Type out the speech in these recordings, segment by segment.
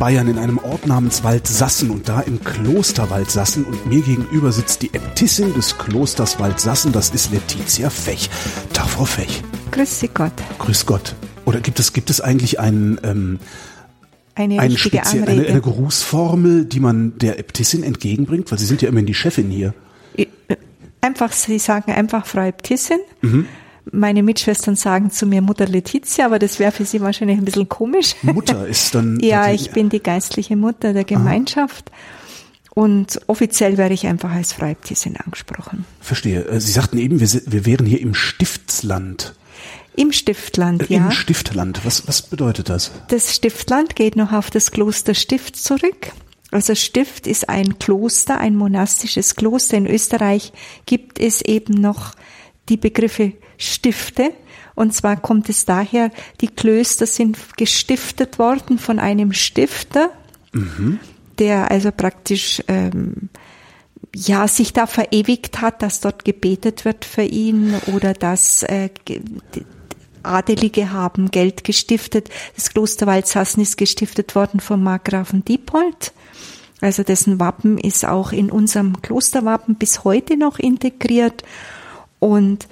Hock in einem Ort namens Waldsassen und da im Kloster Waldsassen und mir gegenüber sitzt die Äbtissin des Klosters Waldsassen, das ist Letizia Fech. Tag, Frau Fech. Grüß Sie Gott. Grüß Gott. Oder gibt es, gibt es eigentlich einen, ähm, Eine eine, richtige spezie- Anrede. eine, eine Grußformel, die man der Äbtissin entgegenbringt? Weil Sie sind ja immerhin die Chefin hier. Einfach, Sie sagen einfach Frau Äbtissin. Mhm. Meine Mitschwestern sagen zu mir Mutter Letizia, aber das wäre für Sie wahrscheinlich ein bisschen komisch. Mutter ist dann. ja, ich bin die geistliche Mutter der Gemeinschaft. Und offiziell werde ich einfach als Frau Äbtissin angesprochen. Verstehe. Äh, Sie sagten eben, wir, wir wären hier im Stiftsland. Im Stiftland, Äh, ja. Im Stiftland. Was, was bedeutet das? Das Stiftland geht noch auf das Kloster Stift zurück. Also Stift ist ein Kloster, ein monastisches Kloster. In Österreich gibt es eben noch die Begriffe Stifte. Und zwar kommt es daher, die Klöster sind gestiftet worden von einem Stifter, der also praktisch ähm, ja sich da verewigt hat, dass dort gebetet wird für ihn oder dass äh, Adelige haben Geld gestiftet. Das Kloster Waldsassen ist gestiftet worden vom Markgrafen Diepold. Also dessen Wappen ist auch in unserem Klosterwappen bis heute noch integriert. Und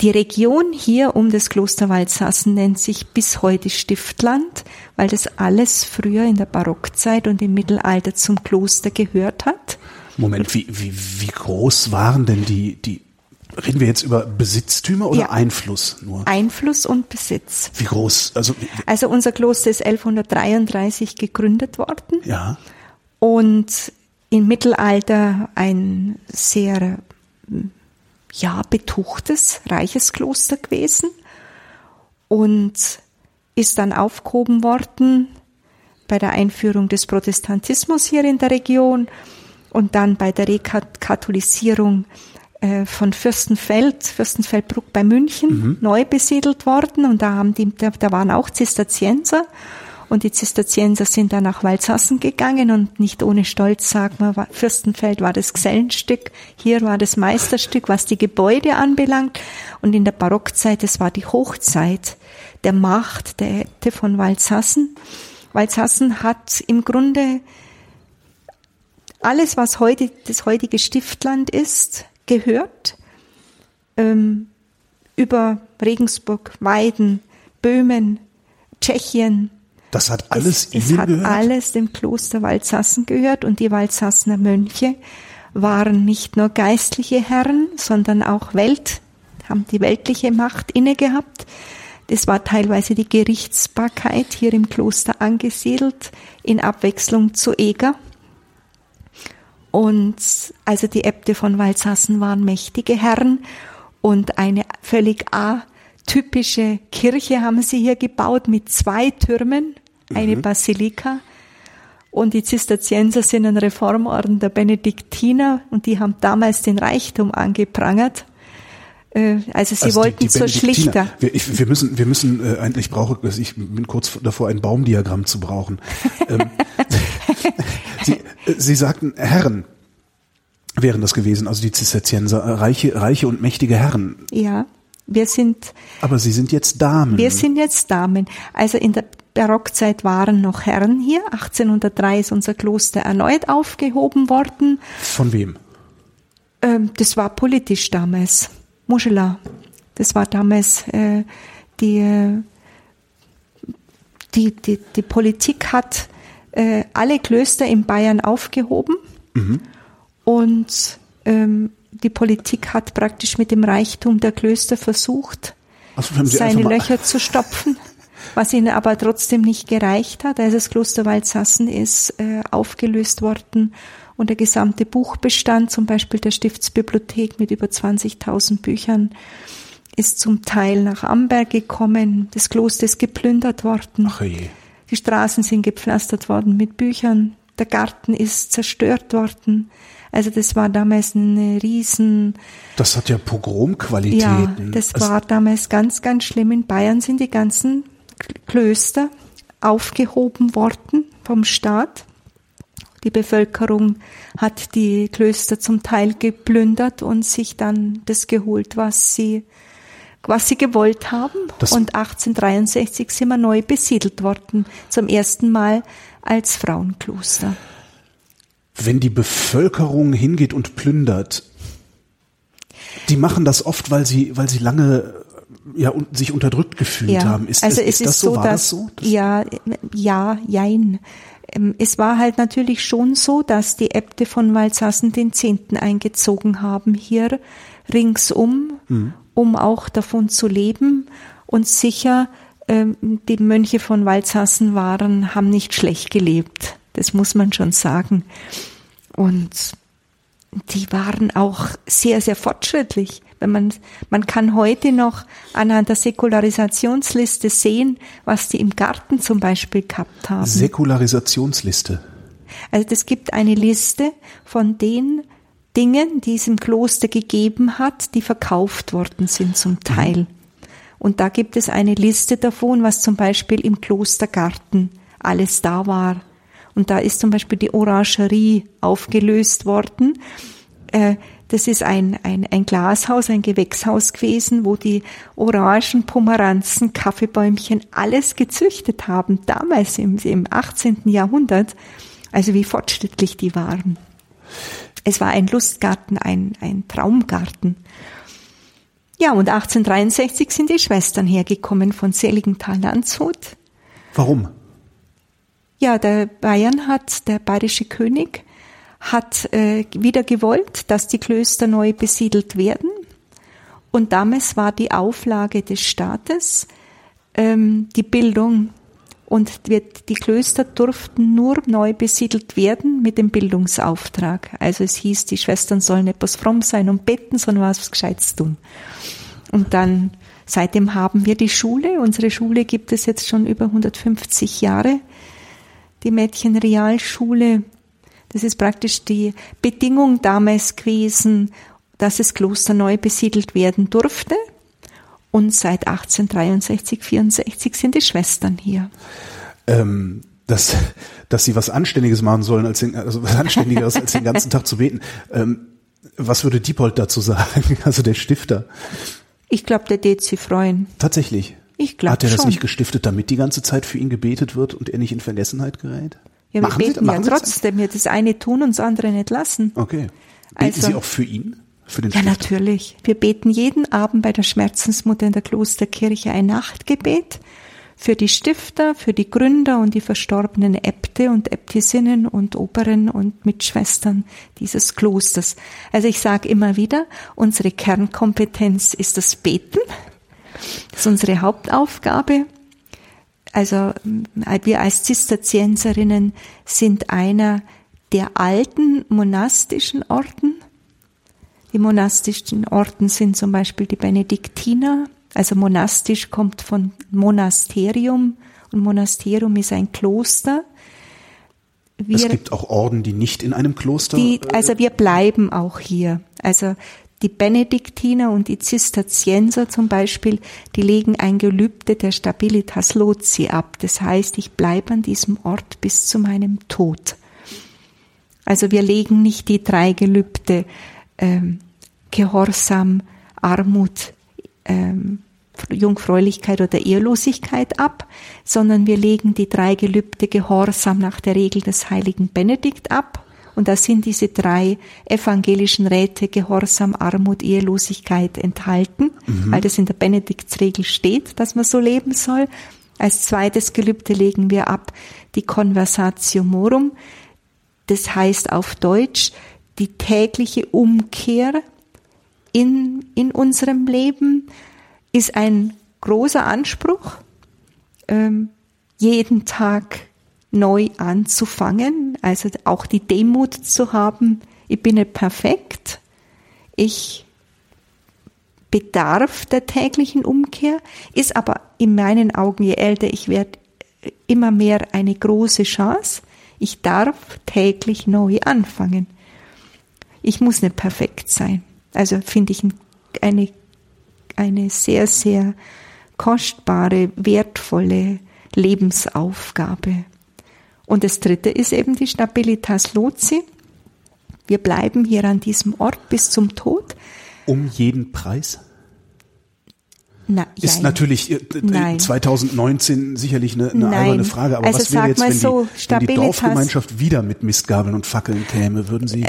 die Region hier um das Kloster Waldsassen nennt sich bis heute Stiftland, weil das alles früher in der Barockzeit und im Mittelalter zum Kloster gehört hat. Moment, wie, wie, wie groß waren denn die, die, reden wir jetzt über Besitztümer oder Ja. Einfluss nur? Einfluss und Besitz. Wie groß, also, wie- Also unser Kloster ist 1133 gegründet worden ja, und im Mittelalter ein sehr ja betuchtes, reiches Kloster gewesen und ist dann aufgehoben worden bei der Einführung des Protestantismus hier in der Region und dann bei der Rekatholisierung äh, von Fürstenfeld, Fürstenfeldbruck bei München, neu besiedelt worden und da haben die, da, da waren auch Zisterzienser und die Zisterzienser sind dann nach Waldsassen gegangen und nicht ohne Stolz sagt man, Fürstenfeld war das Gesellenstück, hier war das Meisterstück, was die Gebäude anbelangt und in der Barockzeit, das war die Hochzeit der Macht der Äbte von Waldsassen. Waldsassen hat im Grunde alles, was heute das heutige Stiftland ist, gehört. Ähm, über Regensburg, Weiden, Böhmen, Tschechien. Das hat alles es, es Ihnen hat gehört? alles dem Kloster Waldsassen gehört und die Waldsassener Mönche waren nicht nur geistliche Herren, sondern auch Welt, haben die weltliche Macht inne gehabt. Das war teilweise die Gerichtsbarkeit hier im Kloster angesiedelt, in Abwechslung zu Eger. Und also die Äbte von Waldsassen waren mächtige Herren und eine völlig atypische Kirche haben sie hier gebaut mit zwei Türmen, eine Basilika. Und die Zisterzienser sind ein Reformorden der Benediktiner und die haben damals den Reichtum angeprangert. Äh, Also sie Also wollten die zur. Schlichter. Wir, ich, wir müssen, wir müssen, äh, ein- ich brauche, also ich bin kurz davor, ein Baumdiagramm zu brauchen. ähm, Sie, äh, Sie sagten Herren wären das gewesen, also die Zisterzienser, äh, reiche, reiche und mächtige Herren. Ja, wir sind Aber Sie sind jetzt Damen. Wir sind jetzt Damen. Also in der Barockzeit waren noch Herren hier. 1803 ist unser Kloster erneut aufgehoben worden. Von wem? Ähm, das war politisch damals. Muschela. Das war damals äh, die, äh, die, die, die Politik hat äh, alle Klöster in Bayern aufgehoben und ähm, die Politik hat praktisch mit dem Reichtum der Klöster versucht, Ach so, haben Sie seine Löcher zu stopfen, was ihnen aber trotzdem nicht gereicht hat. Also das Kloster Waldsassen ist äh, aufgelöst worden und der gesamte Buchbestand, zum Beispiel der Stiftsbibliothek mit über 20.000 Büchern, ist zum Teil nach Amberg gekommen. Das Kloster ist geplündert worden. Ach je. Die Straßen sind gepflastert worden mit Büchern. Der Garten ist zerstört worden. Also das war damals eine riesen Das hat ja ja, Pogromqualitäten. das Also- war damals ganz, ganz schlimm. In Bayern sind die ganzen Klöster aufgehoben worden vom Staat. Die Bevölkerung hat die Klöster zum Teil geplündert und sich dann das geholt, was sie was sie gewollt haben. Das- und 1863 sind wir neu besiedelt worden, zum ersten Mal als Frauenkloster. Wenn die Bevölkerung hingeht und plündert, die machen das oft, weil sie, weil sie lange ja, un sich unterdrückt gefühlt haben. Ist, also ist, ist das so, War dass, das so? Das- ja, ja, jein. Ähm, Es war halt natürlich schon so, dass die Äbte von Walsassen den Zehnten eingezogen haben hier ringsum, Mhm. um auch davon zu leben. Und sicher, ähm, die Mönche von Walsassen waren, haben nicht schlecht gelebt. Das muss man schon sagen. Und die waren auch sehr, sehr fortschrittlich. Wenn man, man kann heute noch anhand der Säkularisationsliste sehen, was die im Garten zum Beispiel gehabt haben. Säkularisationsliste. Also es gibt eine Liste von den Dingen, die es im Kloster gegeben hat, die verkauft worden sind zum Teil. Und da gibt es eine Liste davon, was zum Beispiel im Klostergarten alles da war. Und da ist zum Beispiel die Orangerie aufgelöst worden. Äh, Das ist ein, ein, ein Glashaus, ein Gewächshaus gewesen, wo die Orangen, Pomeranzen, Kaffeebäumchen alles gezüchtet haben, damals im, im 18. Jahrhundert. Also wie fortschrittlich die waren. Es war ein Lustgarten, ein, ein Traumgarten. Ja, und 1863 sind die Schwestern hergekommen von Seligenthal-Landshut. Warum? Ja, der Bayern hat, der bayerische König, hat äh, wieder gewollt, dass die Klöster neu besiedelt werden. Und damals war die Auflage des Staates ähm, die Bildung. Und die Klöster durften nur neu besiedelt werden mit dem Bildungsauftrag. Also es hieß, die Schwestern sollen etwas fromm sein und beten, sondern was Gescheites tun. Und dann, seitdem haben wir die Schule. Unsere Schule gibt es jetzt schon über 150 Jahre. Die Mädchenrealschule. Das ist praktisch die Bedingung damals gewesen, dass das Kloster neu besiedelt werden durfte. Und seit 1863, 64 sind die Schwestern hier. Ähm, dass, dass sie was Anständiges machen sollen, als den, also was Anständigeres als den ganzen Tag zu beten. Ähm, was würde Diepold dazu sagen? Also der Stifter. Ich glaube, der wird sich freuen. Tatsächlich. Ich glaub Hat er das schon. nicht gestiftet, damit die ganze Zeit für ihn gebetet wird und er nicht in Vergessenheit gerät? Ja, wir Machen Sie- beten ja Sie das? trotzdem. Wir das eine tun und das andere nicht lassen. Okay. Beten Also- Sie auch für ihn? Für den Ja, Stifter? natürlich. Wir beten jeden Abend bei der Schmerzensmutter in der Klosterkirche ein Nachtgebet für die Stifter, für die Gründer und die verstorbenen Äbte und Äbtisinnen und Oberen und Mitschwestern dieses Klosters. Also ich sage immer wieder, unsere Kernkompetenz ist das Beten. Das ist unsere Hauptaufgabe. Also äh, wir als Zisterzienserinnen sind einer der alten monastischen Orden. Die monastischen Orden sind zum Beispiel die Benediktiner. Also monastisch kommt von Monasterium und Monasterium ist ein Kloster. Wir, es gibt auch Orden, die nicht in einem Kloster. die, äh, also wir bleiben auch hier. Also die Benediktiner und die Zisterzienser zum Beispiel, die legen ein Gelübde der Stabilitas Loci ab. Das heißt, ich bleibe an diesem Ort bis zu meinem Tod. Also wir legen nicht die drei Gelübde ähm, Gehorsam, Armut, ähm, Jungfräulichkeit oder Ehelosigkeit ab, sondern wir legen die drei Gelübde Gehorsam nach der Regel des heiligen Benedikt ab. Und da sind diese drei evangelischen Räte Gehorsam, Armut, Ehelosigkeit enthalten, weil das in der Benediktsregel steht, dass man so leben soll. Als zweites Gelübde legen wir ab die Conversatio Morum, das heißt auf Deutsch die tägliche Umkehr in, in unserem Leben ist ein großer Anspruch, ähm, jeden Tag neu anzufangen, also auch die Demut zu haben, ich bin nicht perfekt, ich bedarf der täglichen Umkehr, ist aber in meinen Augen, je älter ich werde, immer mehr eine große Chance. Ich darf täglich neu anfangen. Ich muss nicht perfekt sein. Also finde ich eine, eine sehr, sehr kostbare, wertvolle Lebensaufgabe. Und das dritte ist eben die Stabilitas Loci. Wir bleiben hier an diesem Ort bis zum Tod. um jeden Preis? Na, ist natürlich äh, äh, Nein. 2019 sicherlich eine, eine Nein. alberne Frage, aber Also was wäre jetzt, wenn, so, die, wenn die Dorfgemeinschaft wieder mit Mistgabeln und Fackeln käme? Würden Sie,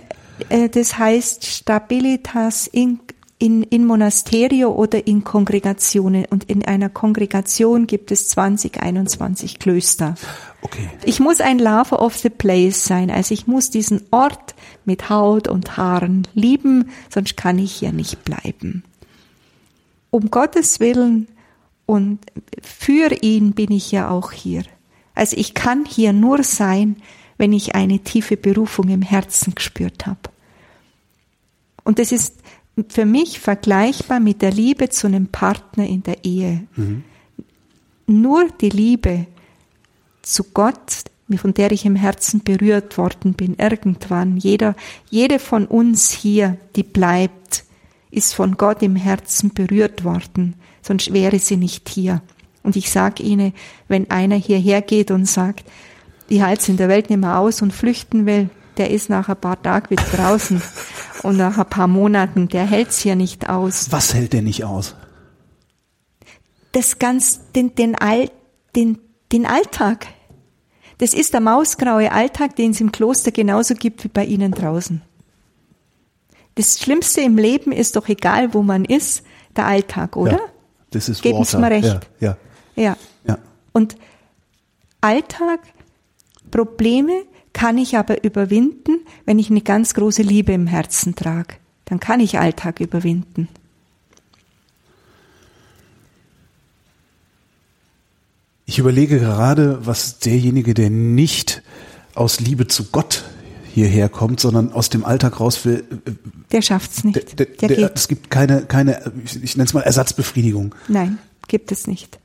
Äh, Das heißt Stabilitas in, in, in Monasterio oder in Kongregationen. Und in einer Kongregation gibt es 20, 21 Klöster. Okay, Ich muss ein Lover of the place sein. Also ich muss diesen Ort mit Haut und Haaren lieben, sonst kann ich hier nicht bleiben. Um Gottes Willen und für ihn bin ich ja auch hier. Also ich kann hier nur sein, wenn ich eine tiefe Berufung im Herzen gespürt habe. Und das ist für mich vergleichbar mit der Liebe zu einem Partner in der Ehe. Nur die Liebe zu Gott, von der ich im Herzen berührt worden bin, irgendwann. Jeder, jede von uns hier, die bleibt, ist von Gott im Herzen berührt worden, sonst wäre sie nicht hier. Und ich sage Ihnen, wenn einer hierher geht und sagt, ich halte es in der Welt nicht mehr aus und flüchten will, der ist nach ein paar Tagen wieder draußen. Und nach ein paar Monaten, der hält es hier nicht aus. was hält der nicht aus? das ganz, den, den, All, den, den Alltag. Das ist der mausgraue Alltag, den es im Kloster genauso gibt wie bei Ihnen draußen. Das Schlimmste im Leben ist doch egal, wo man ist, der Alltag, oder? Ja, das ist Geben Sie mir recht. Ja, ja, Ja. ja. Und Alltag, Probleme kann ich aber überwinden, wenn ich eine ganz große Liebe im Herzen trage. Dann kann ich Alltag überwinden. Ich überlege gerade, was derjenige, der nicht aus Liebe zu Gott hierher kommt, sondern aus dem Alltag raus will, äh, Der schafft's nicht. der, der, der der, geht. es gibt keine, keine, ich, ich nenne es mal Ersatzbefriedigung. Nein, gibt es nicht.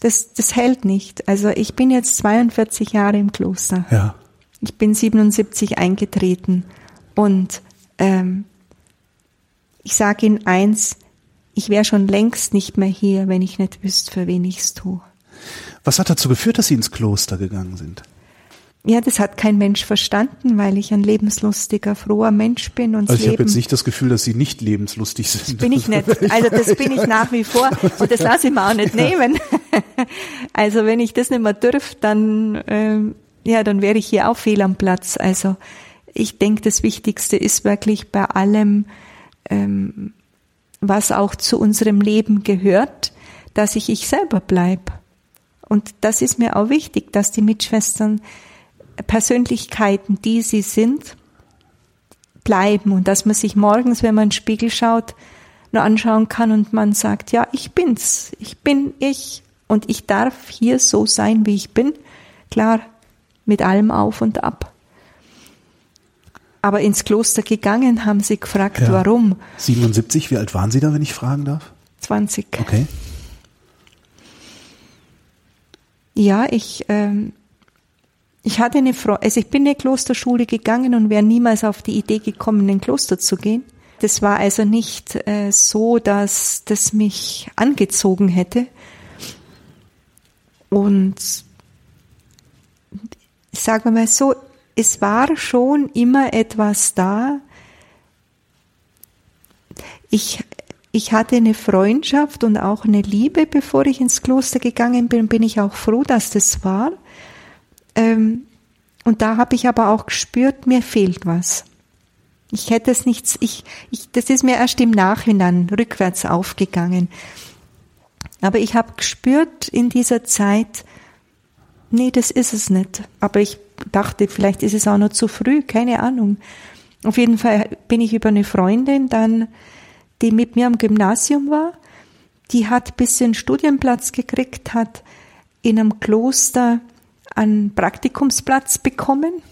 Das, das hält nicht. Also ich bin jetzt 42 Jahre im Kloster. Ja. Ich bin 77 eingetreten und ähm, ich sage Ihnen eins, ich wäre schon längst nicht mehr hier, wenn ich nicht wüsste, für wen ich's tue. Was hat dazu geführt, dass Sie ins Kloster gegangen sind? Ja, das hat kein Mensch verstanden, weil ich ein lebenslustiger, froher Mensch bin und Also das ich habe jetzt nicht das Gefühl, dass Sie nicht lebenslustig sind. bin ich nicht. Also das bin ich nach wie vor und das lasse ich mir auch nicht nehmen. Also wenn ich das nicht mehr dürfte, dann ähm, ja, dann wäre ich hier auch fehl am Platz. Also ich denke, das Wichtigste ist wirklich bei allem, ähm, was auch zu unserem Leben gehört, dass ich ich selber bleib. Und das ist mir auch wichtig, dass die Mitschwestern Persönlichkeiten, die sie sind, bleiben und dass man sich morgens, wenn man in den Spiegel schaut, nur anschauen kann und man sagt, ja, ich bin's, ich bin ich und ich darf hier so sein, wie ich bin. Klar, mit allem auf und ab. Aber ins Kloster gegangen, haben sie gefragt, Ja. warum? 77, wie alt waren Sie da, wenn ich fragen darf? 20. Okay. Ja, ich, ähm, ich hatte eine Frau, also ich bin in eine Klosterschule gegangen und wäre niemals auf die Idee gekommen, in ein Kloster zu gehen. Das war also nicht äh, so, dass das mich angezogen hätte. Und ich sage mal so, es war schon immer etwas da. Ich, ich hatte eine Freundschaft und auch eine Liebe, bevor ich ins Kloster gegangen bin, bin ich auch froh, dass das war. Ähm, und da habe ich aber auch gespürt, mir fehlt was. Ich hätte es nicht, ich, ich, das ist mir erst im Nachhinein rückwärts aufgegangen. Aber ich habe gespürt in dieser Zeit, nee, das ist es nicht. Aber ich dachte, vielleicht ist es auch noch zu früh, keine Ahnung. Auf jeden Fall bin ich über eine Freundin dann, die mit mir am Gymnasium war, die hat bisschen Studienplatz gekriegt, hat in einem Kloster einen Praktikumsplatz bekommen.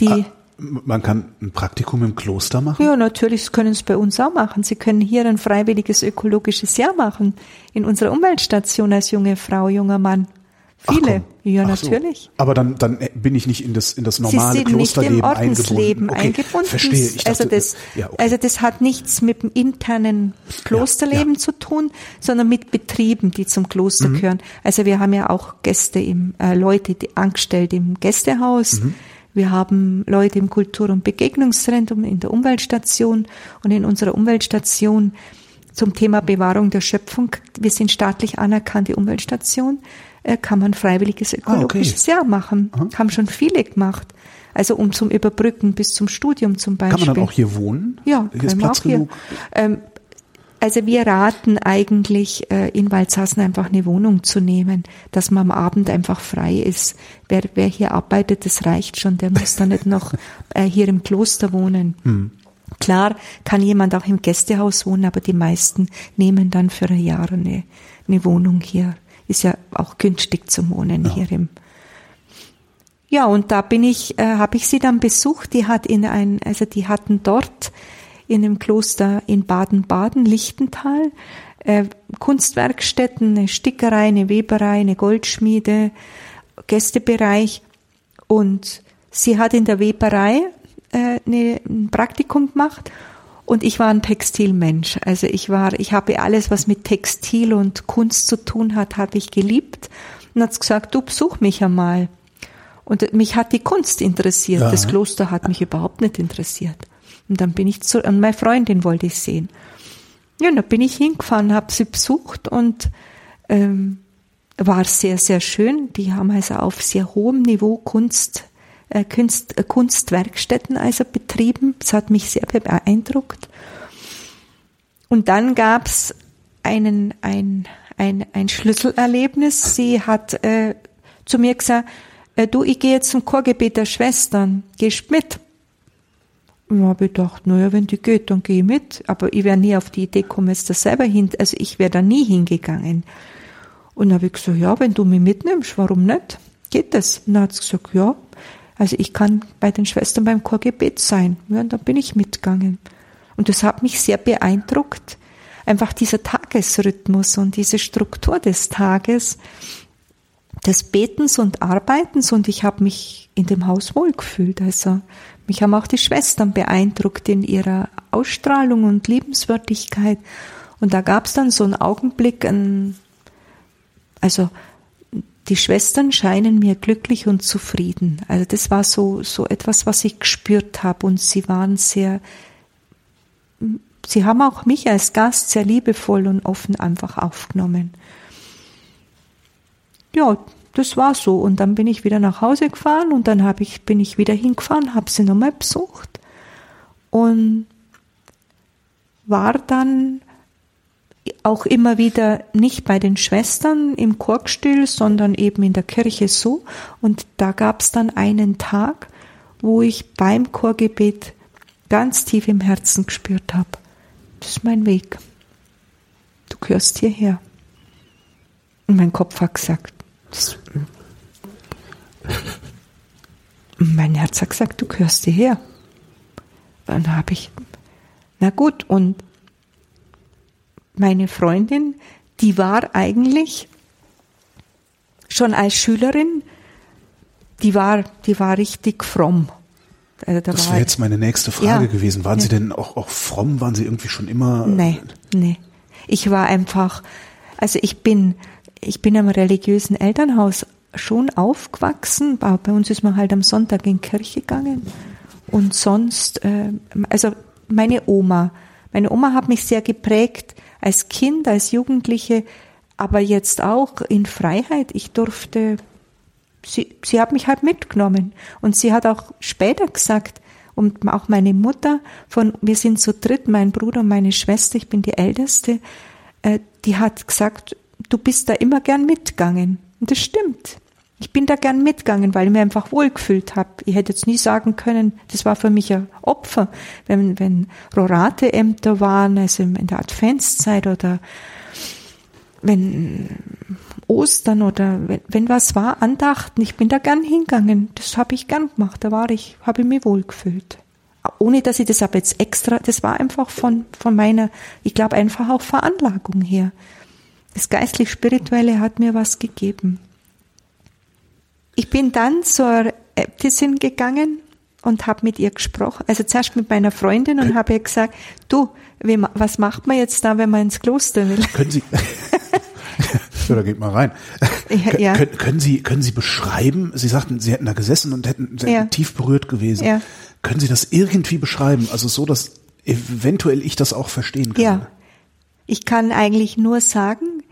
Die, Man kann ein Praktikum im Kloster machen? ja, natürlich können Sie bei uns auch machen. Sie können hier ein freiwilliges ökologisches Jahr machen. In unserer Umweltstation als junge Frau, junger Mann. Viele. Ja, Ach so. natürlich. Aber dann, dann bin ich nicht in das, in das normale Sie sind nicht Klosterleben im Ordensleben eingebunden. eingebunden. Okay, verstehe. Ich also, dachte, das, ja, okay. also das hat nichts mit dem internen Klosterleben ja. zu tun, sondern mit Betrieben, die zum Kloster Mhm. gehören. Also wir haben ja auch Gäste im, äh, Leute die angestellt im Gästehaus. Mhm. Wir haben Leute im Kultur- und Begegnungszentrum, in der Umweltstation und in unserer Umweltstation zum Thema Bewahrung der Schöpfung. Wir sind staatlich anerkannte Umweltstation, äh, kann man freiwilliges ökologisches ah, okay. Jahr machen. Aha. Haben schon viele gemacht. Also um zum Überbrücken bis zum Studium zum Beispiel. Kann man dann auch hier wohnen? Ja, hier ist Platz genug. Hier. Ähm, also wir raten eigentlich äh, in Walzhassen einfach eine Wohnung zu nehmen, dass man am Abend einfach frei ist. Wer, wer hier arbeitet, das reicht schon. Der muss dann nicht noch äh, hier im Kloster wohnen. Hm. Klar kann jemand auch im Gästehaus wohnen, aber die meisten nehmen dann für ein Jahr eine, eine Wohnung hier. Ist ja auch günstig zum Wohnen ja. hier im. Ja, und da bin ich, äh, habe ich sie dann besucht. Die hat in ein, also die hatten dort in dem Kloster in Baden-Baden, Lichtental, äh, Kunstwerkstätten, eine Stickerei, eine Weberei, eine Goldschmiede, Gästebereich. Und sie hat in der Weberei äh, eine, ein Praktikum gemacht und ich war ein Textilmensch. Also ich war, ich habe alles, was mit Textil und Kunst zu tun hat, habe ich geliebt. Und hat gesagt, du besuch mich einmal. Und mich hat die Kunst interessiert. Ja. Das Kloster hat mich überhaupt nicht interessiert. Und dann bin ich zu, und meine Freundin wollte ich sehen. Ja, und da bin ich hingefahren, habe sie besucht und ähm, war sehr, sehr schön. Die haben also auf sehr hohem Niveau Kunst, Kunst, äh, Kunstwerkstätten also betrieben. Das hat mich sehr beeindruckt. Und dann gab's einen, ein, ein, ein Schlüsselerlebnis. Sie hat äh, zu mir gesagt, äh, du, ich gehe jetzt zum Chorgebet der Schwestern, gehst mit? Und habe ich gedacht, naja, wenn die geht, dann gehe ich mit. Aber ich wäre nie auf die Idee gekommen, jetzt da selber hin, also ich wäre da nie hingegangen. Und habe ich gesagt, ja, wenn du mich mitnimmst, warum nicht? Geht das? Und dann hat sie gesagt, ja, also ich kann bei den Schwestern beim Chorgebet sein. Ja, und dann bin ich mitgegangen. Und das hat mich sehr beeindruckt. Einfach dieser Tagesrhythmus und diese Struktur des Tages, des Betens und Arbeitens und ich habe mich in dem Haus wohlgefühlt. Also mich haben auch die Schwestern beeindruckt in ihrer Ausstrahlung und Liebenswürdigkeit. Und da gab es dann so einen Augenblick, ein, also die Schwestern scheinen mir glücklich und zufrieden. Also das war so, so etwas, was ich gespürt habe. Und sie waren sehr, sie haben auch mich als Gast sehr liebevoll und offen einfach aufgenommen. Ja, das war so. Und dann bin ich wieder nach Hause gefahren und dann hab ich, bin ich wieder hingefahren, habe sie nochmal besucht und war dann auch immer wieder nicht bei den Schwestern im Chorgestühl, sondern eben in der Kirche so. Und da gab es dann einen Tag, wo ich beim Chorgebet ganz tief im Herzen gespürt habe, das ist mein Weg. Du gehörst hierher. Und mein Kopf hat gesagt, das, mein Herz hat gesagt, du gehörst hierher. Dann habe ich, na gut, und meine Freundin, die war eigentlich schon als Schülerin, die war, die war richtig fromm. Also da das wäre jetzt meine nächste Frage ja, gewesen. Waren ja. Sie denn auch, auch fromm? Waren Sie irgendwie schon immer? Nee, nee. Ich war einfach, also ich bin, ich bin am religiösen Elternhaus schon aufgewachsen. Bei uns ist man halt am Sonntag in die Kirche gegangen. Und sonst, äh, also meine Oma, meine Oma hat mich sehr geprägt als Kind, als Jugendliche, aber jetzt auch in Freiheit. Ich durfte, sie, sie hat mich halt mitgenommen. Und sie hat auch später gesagt, und auch meine Mutter, von, wir sind zu dritt, mein Bruder und meine Schwester, ich bin die Älteste, äh, die hat gesagt, du bist da immer gern mitgegangen. Und das stimmt. Ich bin da gern mitgegangen, weil ich mir einfach wohlgefühlt habe. Ich hätte jetzt nie sagen können, das war für mich ein Opfer, wenn, wenn Rorate-Ämter waren, also in der Adventszeit oder wenn Ostern oder wenn, wenn was war, Andachten, ich bin da gern hingegangen. Das habe ich gern gemacht, da war ich, habe ich mich wohlgefühlt. Ohne dass ich das aber jetzt extra, das war einfach von, von meiner, ich glaube einfach auch Veranlagung her. Das geistlich-spirituelle hat mir was gegeben. Ich bin dann zur Äbtissin gegangen und habe mit ihr gesprochen. Also zuerst mit meiner Freundin und habe ihr gesagt, du, wie, was macht man jetzt da, wenn man ins Kloster will? Können Sie, da geht mal rein. Ja, ja. Können, können, Sie, können Sie beschreiben, Sie sagten, Sie hätten da gesessen und hätten, ja. tief berührt gewesen. Können Sie das irgendwie beschreiben? Also so, dass eventuell ich das auch verstehen kann. Ja. Ich kann eigentlich nur sagen,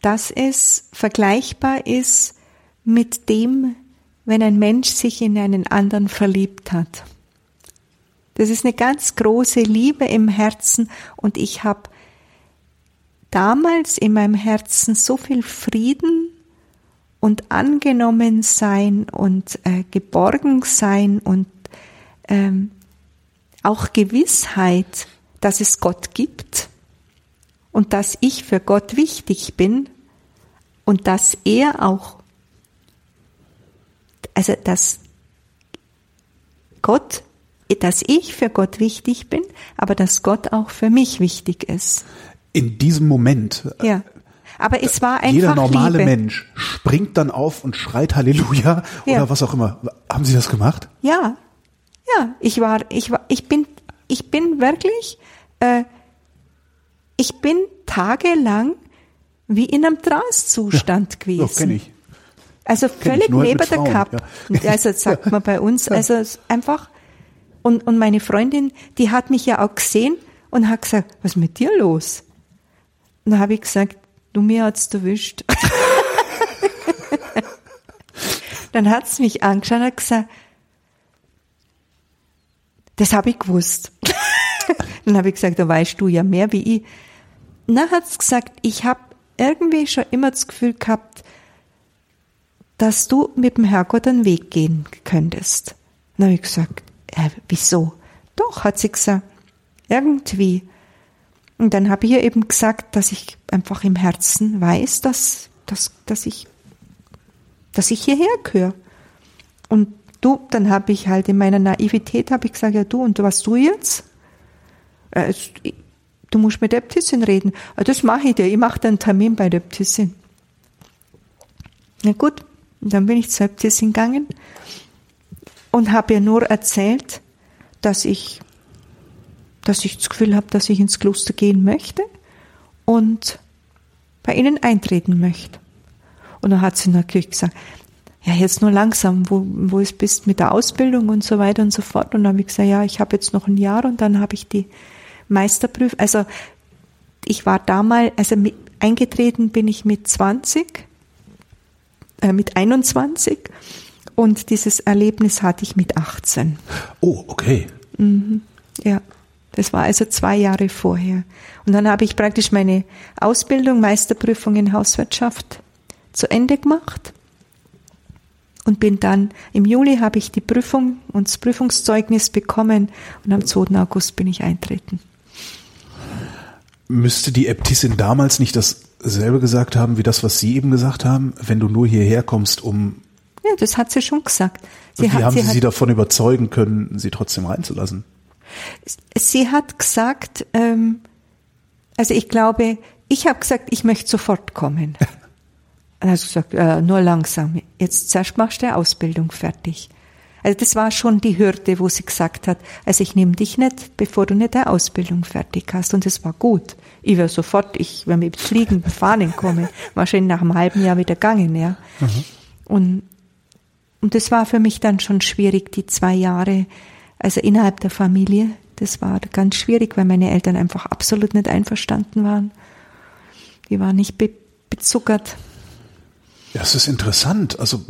dass es vergleichbar ist mit dem, wenn ein Mensch sich in einen anderen verliebt hat. Das ist eine ganz große Liebe im Herzen und ich habe damals in meinem Herzen so viel Frieden und angenommen sein und äh, geborgen sein und ähm, auch Gewissheit, dass es Gott gibt und dass ich für Gott wichtig bin und dass er auch, also dass Gott, dass ich für Gott wichtig bin, aber dass Gott auch für mich wichtig ist. In diesem Moment. Ja. Aber es war einfach Jeder normale Liebe. Mensch springt dann auf und schreit Halleluja Ja. oder was auch immer. Haben Sie das gemacht? Ja, ja, ich war, ich war, ich bin, ich bin wirklich, äh, ich bin tagelang wie in einem Transzustand Ja, gewesen. kenn ich. Also völlig neben der Frauen, ja. Also sagt man bei uns, also einfach, und, und meine Freundin, die hat mich ja auch gesehen und hat gesagt, was ist mit dir los? Und dann habe ich gesagt, du mir hat's erwischt. dann hat's mich angeschaut und hat gesagt, das habe ich gewusst. dann habe ich gesagt, da weißt du ja mehr wie ich. Und dann hat's gesagt, ich habe irgendwie schon immer das Gefühl gehabt, dass du mit dem Herrgott einen Weg gehen könntest. Habe ich gesagt, äh, wieso? Doch, hat sie gesagt, irgendwie. Und dann habe ich ihr eben gesagt, dass ich einfach im Herzen weiß, dass, dass, dass ich, dass ich hierher gehöre. Und du, dann habe ich halt in meiner Naivität habe ich gesagt, ja du, und was du jetzt? Äh, du musst mit der Äbtissin reden. "Ah, Das mache ich dir. Ich mache dir einen Termin bei der Äbtissin. Na gut, und dann bin ich zur Äbtissin gegangen und habe ihr nur erzählt, dass ich, dass ich das Gefühl habe, dass ich ins Kloster gehen möchte und bei ihnen eintreten möchte. Und dann hat sie natürlich gesagt, ja, jetzt nur langsam, wo, wo es bist mit der Ausbildung und so weiter und so fort. Und dann habe ich gesagt, ja, ich habe jetzt noch ein Jahr und dann habe ich die Meisterprüfung. Also ich war damals, also mit, eingetreten bin ich mit 20, äh, mit 21 und dieses Erlebnis hatte ich mit 18. Oh, okay. Ja, das war also zwei Jahre vorher. Und dann habe ich praktisch meine Ausbildung, Meisterprüfung in Hauswirtschaft zu Ende gemacht und bin dann im Juli habe ich die Prüfung und das Prüfungszeugnis bekommen und am 2. August bin ich eintreten. Müsste die Äbtissin damals nicht dasselbe gesagt haben, wie das, was Sie eben gesagt haben, wenn du nur hierher kommst, um Ja, das hat sie schon gesagt. Sie wie hat, haben sie Sie sie davon überzeugen können, sie trotzdem reinzulassen? sie hat gesagt, ähm, also ich glaube, ich habe gesagt, ich möchte sofort kommen. Und er hat gesagt, äh, nur langsam. Jetzt zuerst machst du die Ausbildung fertig. Also das war schon die Hürde, wo sie gesagt hat, also ich nehme dich nicht, bevor du nicht die Ausbildung fertig hast. Und das war gut. Ich wäre sofort, ich wäre mit Fliegen fahren kommen, wahrscheinlich nach einem halben Jahr wieder gegangen, ja. Und, und das war für mich dann schon schwierig, die zwei Jahre, also innerhalb der Familie. Das war ganz schwierig, weil meine Eltern einfach absolut nicht einverstanden waren. Die waren nicht be bezuckert. Ja, es ist interessant. Also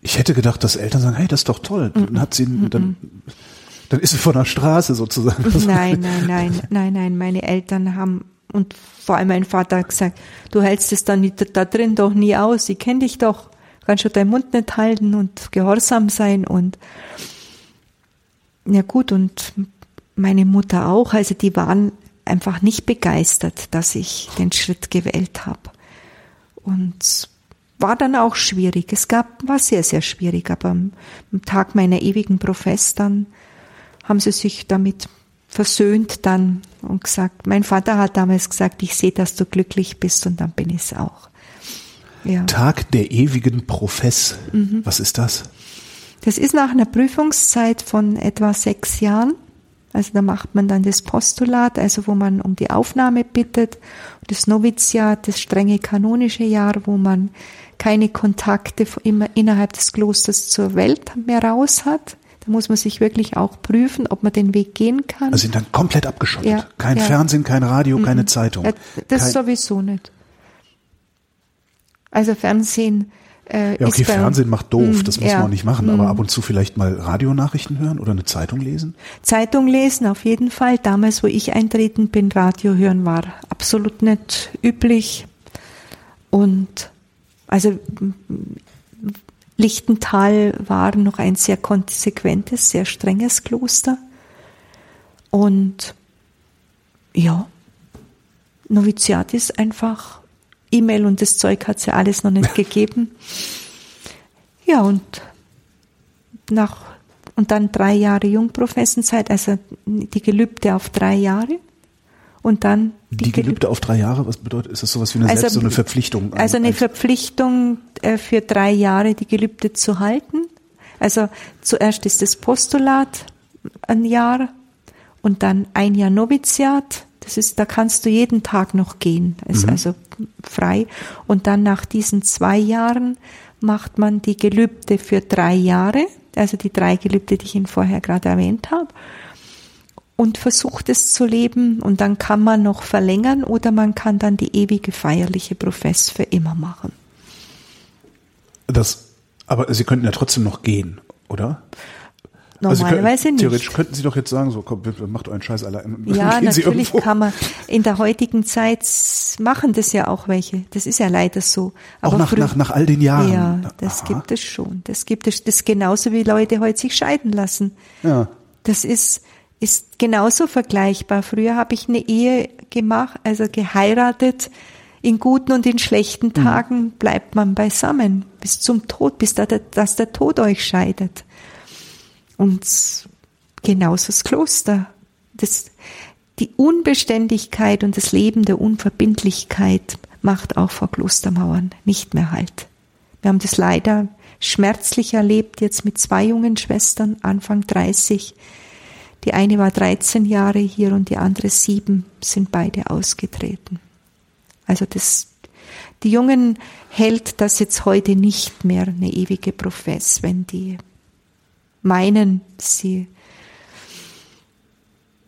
ich hätte gedacht, dass Eltern sagen, hey, das ist doch toll. Dann hat sie, dann, dann ist sie von der Straße sozusagen. Nein, nein, nein, nein, nein. Meine Eltern haben und vor allem mein Vater hat gesagt, du hältst es da, nicht, da drin doch nie aus. Ich kenne dich doch. Kannst du deinen Mund nicht halten und gehorsam sein und ja gut und meine Mutter auch. Also die waren einfach nicht begeistert, dass ich den Schritt gewählt habe. Und war dann auch schwierig. Es gab, war sehr, sehr schwierig. Aber am, am Tag meiner ewigen Profess dann haben sie sich damit versöhnt dann und gesagt, mein Vater hat damals gesagt, ich sehe, dass du glücklich bist und dann bin ich es auch. Ja. Tag der ewigen Profess. Mhm. Was ist das? Das ist nach einer Prüfungszeit von etwa sechs Jahren. Also da macht man dann das Postulat, also wo man um die Aufnahme bittet. Das Noviziat, das strenge kanonische Jahr, wo man keine Kontakte immer innerhalb des Klosters zur Welt mehr raus hat. Da muss man sich wirklich auch prüfen, ob man den Weg gehen kann. Also sind dann komplett abgeschottet. Ja, kein ja. Fernsehen, kein Radio, Mhm. keine Zeitung. Ja, das kein, sowieso nicht. Also Fernsehen äh, ja, okay, Fernsehen macht doof, Mm, das muss man auch nicht machen, aber mm. ab und zu vielleicht mal Radionachrichten hören oder eine Zeitung lesen? Zeitung lesen auf jeden Fall. Damals, wo ich eintreten bin, Radio hören war absolut nicht üblich. Und also Lichtental war noch ein sehr konsequentes, sehr strenges Kloster. Und ja, Noviziat ist einfach E-Mail und das Zeug hat es ja alles noch nicht gegeben. Ja, und nach und dann drei Jahre Jungprofessenzeit, also die Gelübde auf drei Jahre und dann Die, Gelübde auf drei Jahre, was bedeutet, ist das sowas wie eine, Also- selbst so eine Verpflichtung? Also eine Ein- Verpflichtung äh, für drei Jahre die Gelübde zu halten. Also zuerst ist das Postulat ein Jahr und dann ein Jahr Noviziat. Das ist, da kannst du jeden Tag noch gehen. Ist also frei. Und dann nach diesen zwei Jahren macht man die Gelübde für drei Jahre. Also die drei Gelübde, die ich Ihnen vorher gerade erwähnt habe und versucht es zu leben und dann kann man noch verlängern oder man kann dann die ewige feierliche Profess für immer machen. das, aber Sie könnten ja trotzdem noch gehen, oder? Also Normalerweise könnten, nicht. Theoretisch könnten Sie doch jetzt sagen, so, komm, macht euren Scheiß allein. Ja, natürlich kann man. In der heutigen Zeit machen das ja auch welche. Das ist ja leider so. Auch nach, früh- nach, nach all den Jahren. Ja, das Aha. gibt es schon. Das gibt es. Das genauso wie Leute heute sich scheiden lassen. Ja. Das ist, ist genauso vergleichbar. Früher habe ich eine Ehe gemacht, also geheiratet. In guten und in schlechten Mhm. Tagen bleibt man beisammen bis zum Tod, bis da, der- dass der Tod euch scheidet. Und genauso das Kloster. Das, die Unbeständigkeit und das Leben der Unverbindlichkeit macht auch vor Klostermauern nicht mehr Halt. Wir haben das leider schmerzlich erlebt, jetzt mit zwei jungen Schwestern, Anfang 30. Die eine war 13 Jahre hier und die andere sieben, sind beide ausgetreten. Also das, die Jungen hält das jetzt heute nicht mehr eine ewige Profess, wenn die meinen, sie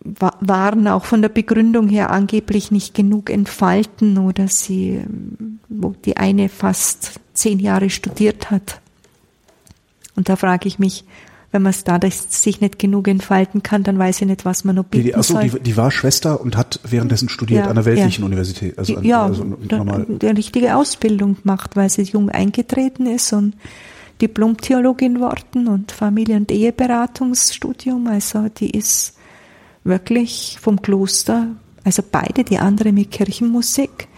wa- waren auch von der Begründung her angeblich nicht genug entfalten oder sie, wo die eine fast zehn Jahre studiert hat. Und da frage ich mich, wenn man es da sich nicht genug entfalten kann, dann weiß ich nicht, was man noch Die, bieten die, achso, soll. die, die war Schwester und hat währenddessen studiert Ja, an der weltlichen ja. Universität. Also, an, ja, also normal. der richtige Ausbildung gemacht, weil sie jung eingetreten ist und Diplom-Theologin worden und Familie- und Eheberatungsstudium. Also die ist wirklich vom Kloster, also beide, die andere mit Kirchenmusik,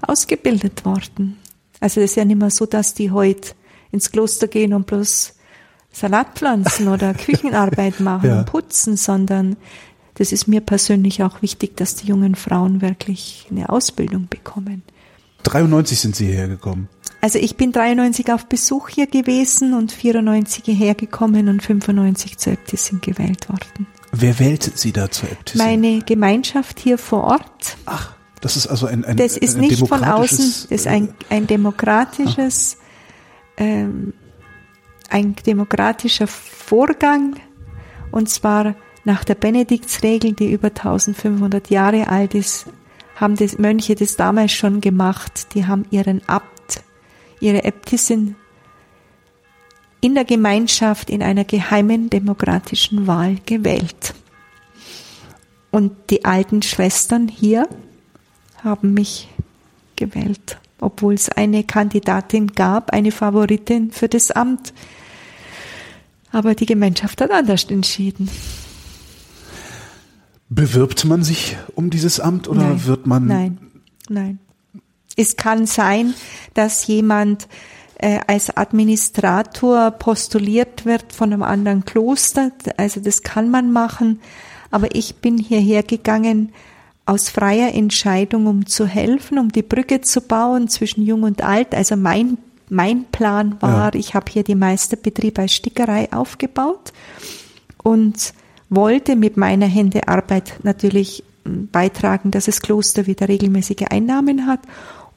ausgebildet worden. Also das ist ja nicht mehr so, dass die heute ins Kloster gehen und bloß Salat pflanzen oder Küchenarbeit machen Ja. putzen, sondern das ist mir persönlich auch wichtig, dass die jungen Frauen wirklich eine Ausbildung bekommen. 93 sind Sie hierher gekommen. Also ich bin 93 auf Besuch hier gewesen und 94 hierher gekommen und 95 zur Äbtissin gewählt worden. Wer wählt Sie da zur Äbtissin? Meine Gemeinschaft hier vor Ort, Ach, das ist also ein, ein das ist ein nicht von außen, das ist ein, ein demokratisches, ähm, ein demokratischer Vorgang und zwar nach der Benediktsregel, die über 1500 Jahre alt ist, haben die Mönche das damals schon gemacht. Die haben ihren Abt, ihre Äbtissin in der Gemeinschaft in einer geheimen demokratischen Wahl gewählt. Und die alten Schwestern hier haben mich gewählt, obwohl es eine Kandidatin gab, eine Favoritin für das Amt. Aber die Gemeinschaft hat anders entschieden. Bewirbt man sich um dieses Amt oder nein, wird man Nein, nein. Es kann sein, dass jemand äh, als Administrator postuliert wird von einem anderen Kloster. Also das kann man machen. Aber ich bin hierher gegangen aus freier Entscheidung, um zu helfen, um die Brücke zu bauen zwischen Jung und Alt. Also mein, mein Plan war, Ja. ich habe hier die Meisterbetrieb als Stickerei aufgebaut und wollte mit meiner Händearbeit natürlich m, beitragen, dass das Kloster wieder regelmäßige Einnahmen hat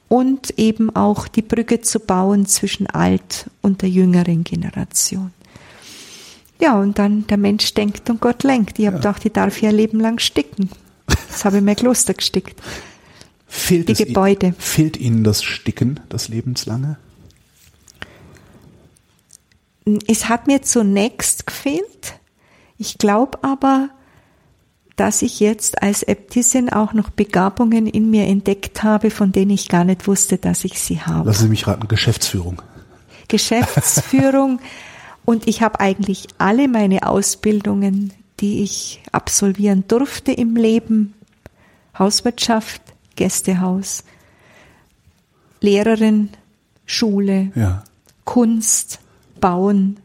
und eben auch die Brücke zu bauen zwischen alt und der jüngeren Generation. Ja, und dann der Mensch denkt und Gott lenkt. Ich habe gedacht, ich darf ja Leben lang sticken. Das habe ich mir Kloster gestickt. Fehlt, Die Gebäude. fehlt Ihnen das Sticken, das Lebenslange? Es hat mir zunächst gefehlt. Ich glaube aber, dass ich jetzt als Äbtissin auch noch Begabungen in mir entdeckt habe, von denen ich gar nicht wusste, dass ich sie habe. Lassen Sie mich raten, Geschäftsführung. Geschäftsführung und ich habe eigentlich alle meine Ausbildungen, die ich absolvieren durfte im Leben, Hauswirtschaft, Gästehaus, Lehrerin, Schule, Ja. Kunst, Bauen,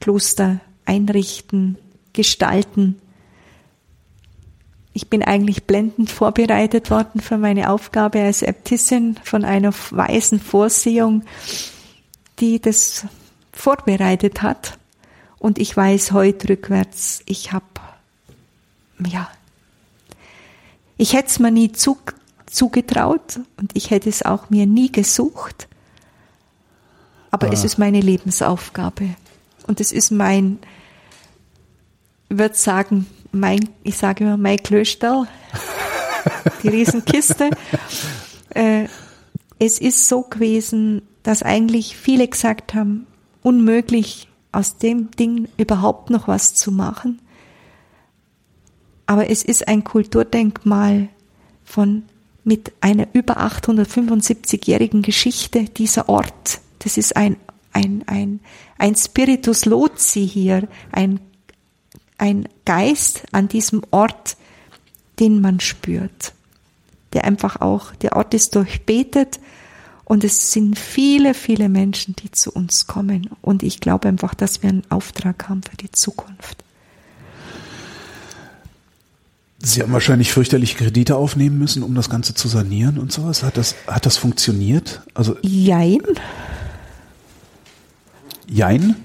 Kloster einrichten, gestalten. Ich bin eigentlich blendend vorbereitet worden für meine Aufgabe als Äbtissin von einer weisen Vorsehung, die das vorbereitet hat. Und ich weiß heute rückwärts, ich habe, ja, ich hätte es mir nie zu, zugetraut und ich hätte es auch mir nie gesucht. Aber es Ah. ist meine Lebensaufgabe. Und es ist mein, ich würde sagen, mein, ich sage immer, mein Klösterl, die Riesenkiste. Äh, es ist so gewesen, dass eigentlich viele gesagt haben, unmöglich, aus dem Ding überhaupt noch was zu machen. Aber es ist ein Kulturdenkmal von mit einer über 875-jährigen Geschichte dieser Ort. Das ist ein, ein, ein, ein Spiritus Loci hier, ein, ein Geist an diesem Ort, den man spürt. Der einfach auch, der Ort ist durchbetet und es sind viele, viele Menschen, die zu uns kommen. Und ich glaube einfach, dass wir einen Auftrag haben für die Zukunft. Sie haben wahrscheinlich fürchterlich Kredite aufnehmen müssen, um das Ganze zu sanieren und sowas. Hat das, hat das funktioniert? Also, Jein. Jein?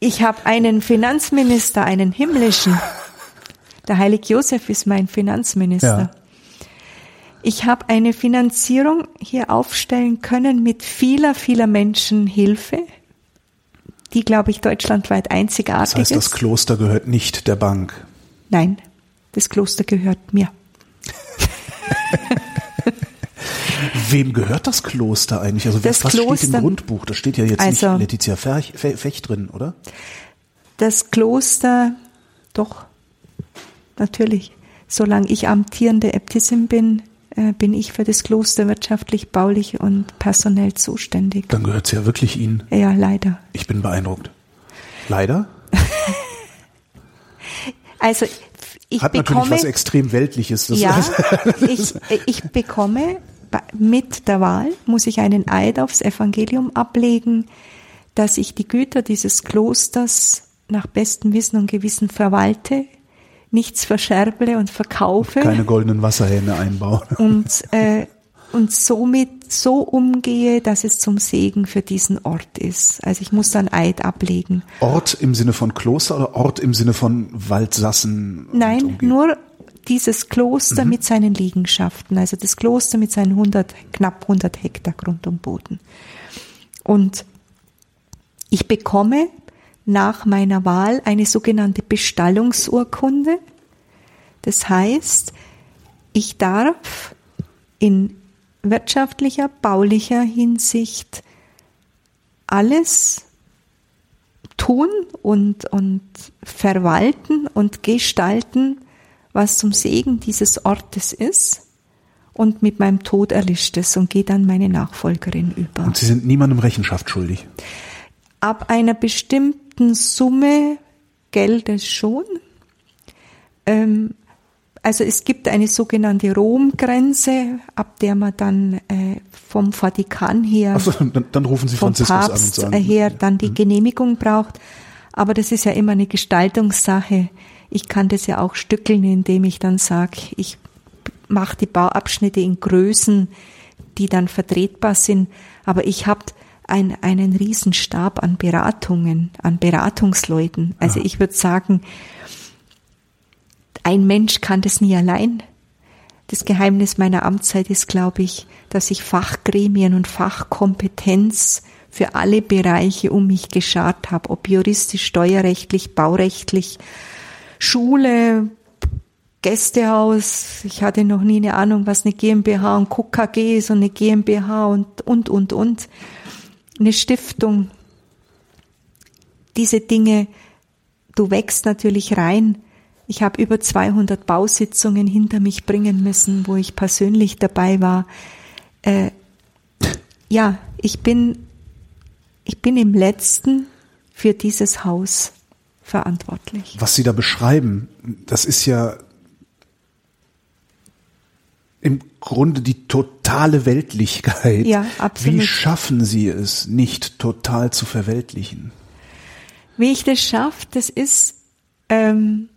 Ich habe einen Finanzminister, einen himmlischen. Der Heilig Josef ist mein Finanzminister. Ja. Ich habe eine Finanzierung hier aufstellen können mit vieler, vieler Menschenhilfe, die, glaube ich, deutschlandweit Das einzigartig heißt, das ist. Kloster gehört nicht der Bank. Nein, das Kloster gehört mir. Wem gehört das Kloster eigentlich? Also Das was steht im Kloster- Grundbuch? Da steht ja jetzt Also- nicht Letizia Ferch, Fe- Fecht drin, oder? Das Kloster, doch, natürlich. Solange ich amtierende Äbtissin bin, äh, bin ich für das Kloster wirtschaftlich, baulich und personell zuständig. Dann gehört es ja wirklich Ihnen. Ja, leider. Ich bin beeindruckt. Leider? Also ich Hat bekomme natürlich was extrem Weltliches. Das ja, ich, ich bekomme mit der Wahl muss ich einen Eid aufs Evangelium ablegen, dass ich die Güter dieses Klosters nach bestem Wissen und Gewissen verwalte, nichts verscherble und verkaufe keine goldenen Wasserhähne einbauen. und äh, und somit so umgehe, dass es zum Segen für diesen Ort ist. Also ich muss dann Eid ablegen. Ort im Sinne von Kloster oder Ort im Sinne von Waldsassen? Nein, nur dieses Kloster mit seinen Liegenschaften, also das Kloster mit seinen 100, knapp 100 Hektar Grund und Boden. Und ich bekomme nach meiner Wahl eine sogenannte Bestallungsurkunde. Das heißt, ich darf in wirtschaftlicher, baulicher Hinsicht alles tun und, und verwalten und gestalten, was zum Segen dieses Ortes ist. Und mit meinem Tod erlischt es und geht an meine Nachfolgerin über. Und Sie sind niemandem Rechenschaft schuldig. Ab einer bestimmten Summe Geldes schon. Ähm, also es gibt eine sogenannte Romgrenze, ab der man dann äh, vom Vatikan her Achso, dann, dann rufen Sie vom Franziskus an und Papst sagen. her dann die Genehmigung braucht. Aber das ist ja immer eine Gestaltungssache. Ich kann das ja auch stückeln, indem ich dann sage, ich mache die Bauabschnitte in Größen, die dann vertretbar sind. Aber ich habe ein, einen Riesenstab an Beratungen, an Beratungsleuten. Also ich würde sagen, ein Mensch kann das nie allein. Das Geheimnis meiner Amtszeit ist, glaube ich, dass ich Fachgremien und Fachkompetenz für alle Bereiche um mich geschart habe, ob juristisch, steuerrechtlich, baurechtlich, Schule, Gästehaus. Ich hatte noch nie eine Ahnung, was eine GmbH und KKG ist und eine GmbH und, und, und, und. Eine Stiftung. Diese Dinge, du wächst natürlich rein. Ich habe über 200 Bausitzungen hinter mich bringen müssen, wo ich persönlich dabei war. Äh, ja, ich bin, ich bin im letzten für dieses Haus verantwortlich. Was Sie da beschreiben, das ist ja im Grunde die totale Weltlichkeit. Ja, absolut. Wie schaffen Sie es, nicht total zu verweltlichen? Wie ich das schaffe, das ist ähm,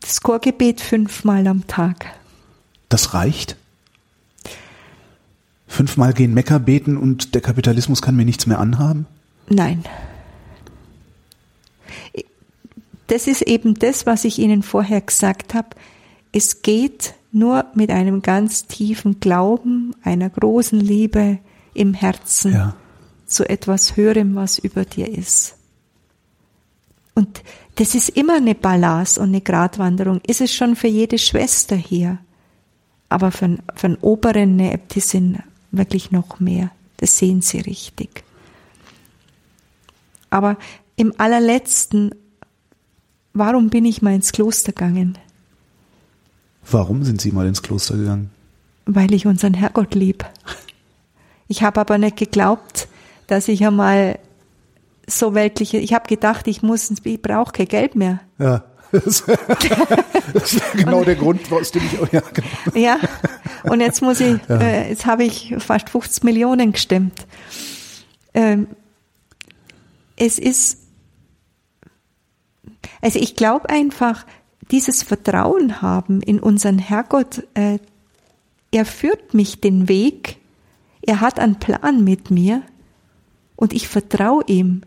das Chorgebet fünfmal am Tag. Das reicht? Fünfmal gehen Mekka beten und der Kapitalismus kann mir nichts mehr anhaben? Nein. Das ist eben das, was ich Ihnen vorher gesagt habe. Es geht nur mit einem ganz tiefen Glauben, einer großen Liebe im Herzen Ja. zu etwas Höherem, was über dir ist. Und das ist immer eine Balance und eine Gratwanderung. Ist es schon für jede Schwester hier. Aber für, für einen Oberen, eine Äbtissin wirklich noch mehr. Das sehen sie richtig. Aber im allerletzten, warum bin ich mal ins Kloster gegangen? Warum sind Sie mal ins Kloster gegangen? Weil ich unseren Herrgott lieb. Ich habe aber nicht geglaubt, dass ich einmal so weltliche, ich habe gedacht, ich muss, ich brauche kein Geld mehr. Ja. Das ist genau der Grund, aus dem ich, ja, genau. Ja, und jetzt muss ich, äh, jetzt habe ich fast 50 Millionen gestimmt. Ähm, es ist, also ich glaube einfach, dieses Vertrauen haben in unseren Herrgott, äh, er führt mich den Weg, er hat einen Plan mit mir und ich vertraue ihm.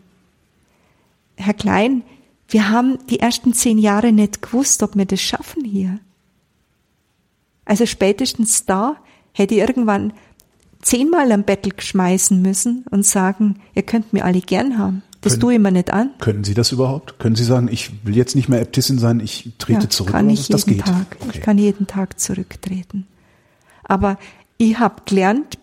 Herr Klein, wir haben die ersten zehn Jahre nicht gewusst, ob wir das schaffen hier. Also spätestens da hätte ich irgendwann zehnmal am Bettel schmeißen müssen und sagen, ihr könnt mir alle gern haben. Das Können- tue ich mir nicht an. Können Sie das überhaupt? Können Sie sagen, ich will jetzt nicht mehr Äbtissin sein, ich trete Ja, zurück? kann ich das jeden geht. Tag. Okay. Ich kann jeden Tag zurücktreten. Aber ich habe gelernt,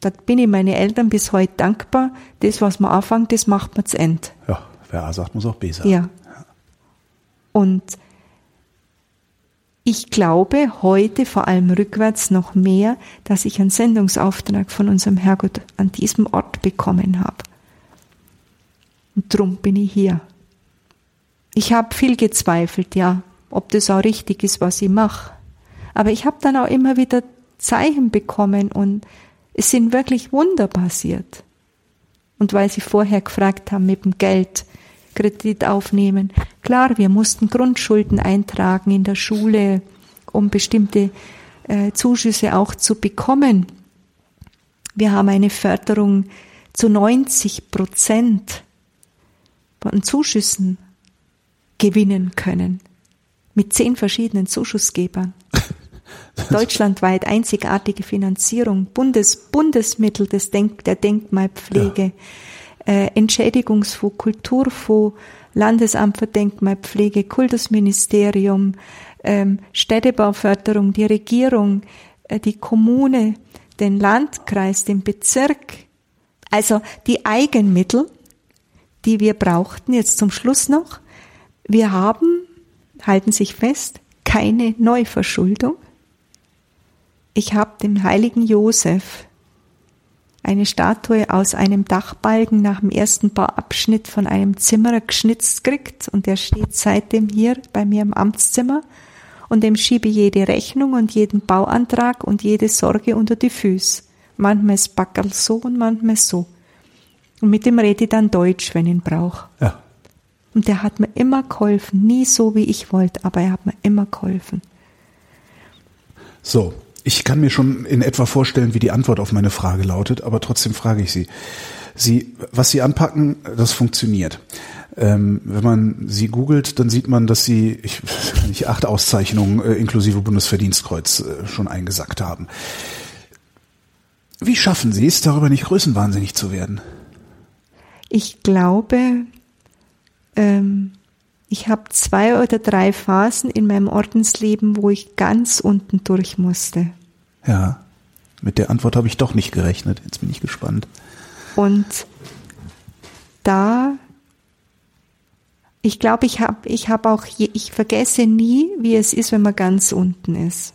da bin ich meine Eltern bis heute dankbar, das, was man anfängt, das macht man zu Ende. ja, wer A sagt, muss auch B sagen. Ja. Und ich glaube heute vor allem rückwärts noch mehr, dass ich einen Sendungsauftrag von unserem Herrgott an diesem Ort bekommen habe. Und drum bin ich hier. Ich habe viel gezweifelt, ja, ob das auch richtig ist, was ich mache. Aber ich habe dann auch immer wieder Zeichen bekommen und es sind wirklich Wunder passiert. Und weil Sie vorher gefragt haben mit dem Geld, Kredit aufnehmen. Klar, wir mussten Grundschulden eintragen in der Schule, um bestimmte äh, Zuschüsse auch zu bekommen. Wir haben eine Förderung zu 90 Prozent von Zuschüssen gewinnen können. Mit zehn verschiedenen Zuschussgebern. Deutschlandweit einzigartige Finanzierung, Bundes, Bundesmittel des Denk, der Denkmalpflege, äh, Entschädigungsfonds, Kulturfonds, Landesamt für Denkmalpflege, Kultusministerium, ähm, Städtebauförderung, die Regierung, äh, die Kommune, den Landkreis, den Bezirk. Also die Eigenmittel, die wir brauchten, jetzt zum Schluss noch. Wir haben, halten sich fest, keine Neuverschuldung. Ich habe dem heiligen Josef eine Statue aus einem Dachbalken nach dem ersten Bauabschnitt von einem Zimmerer geschnitzt kriegt und der steht seitdem hier bei mir im Amtszimmer und dem schiebe jede Rechnung und jeden Bauantrag und jede Sorge unter die Füße. Manchmal ist Backerl so und manchmal so. Und mit dem rede ich dann Deutsch, wenn ich ihn brauche. Ja. Und der hat mir immer geholfen, nie so wie ich wollte, aber er hat mir immer geholfen. So, ich kann mir schon in etwa vorstellen, wie die Antwort auf meine Frage lautet, aber trotzdem frage ich Sie. Sie, was Sie anpacken, das funktioniert. Ähm, wenn man Sie googelt, dann sieht man, dass Sie ich, ich acht Auszeichnungen äh, inklusive Bundesverdienstkreuz äh, schon eingesackt haben. Wie schaffen Sie es, darüber nicht größenwahnsinnig zu werden? Ich glaube, ähm, ich habe zwei oder drei Phasen in meinem Ordensleben, wo ich ganz unten durch musste. Ja, mit der Antwort habe ich doch nicht gerechnet. Jetzt bin ich gespannt. Und da, ich glaube, ich habe ich hab auch, je, ich vergesse nie, wie es ist, wenn man ganz unten ist.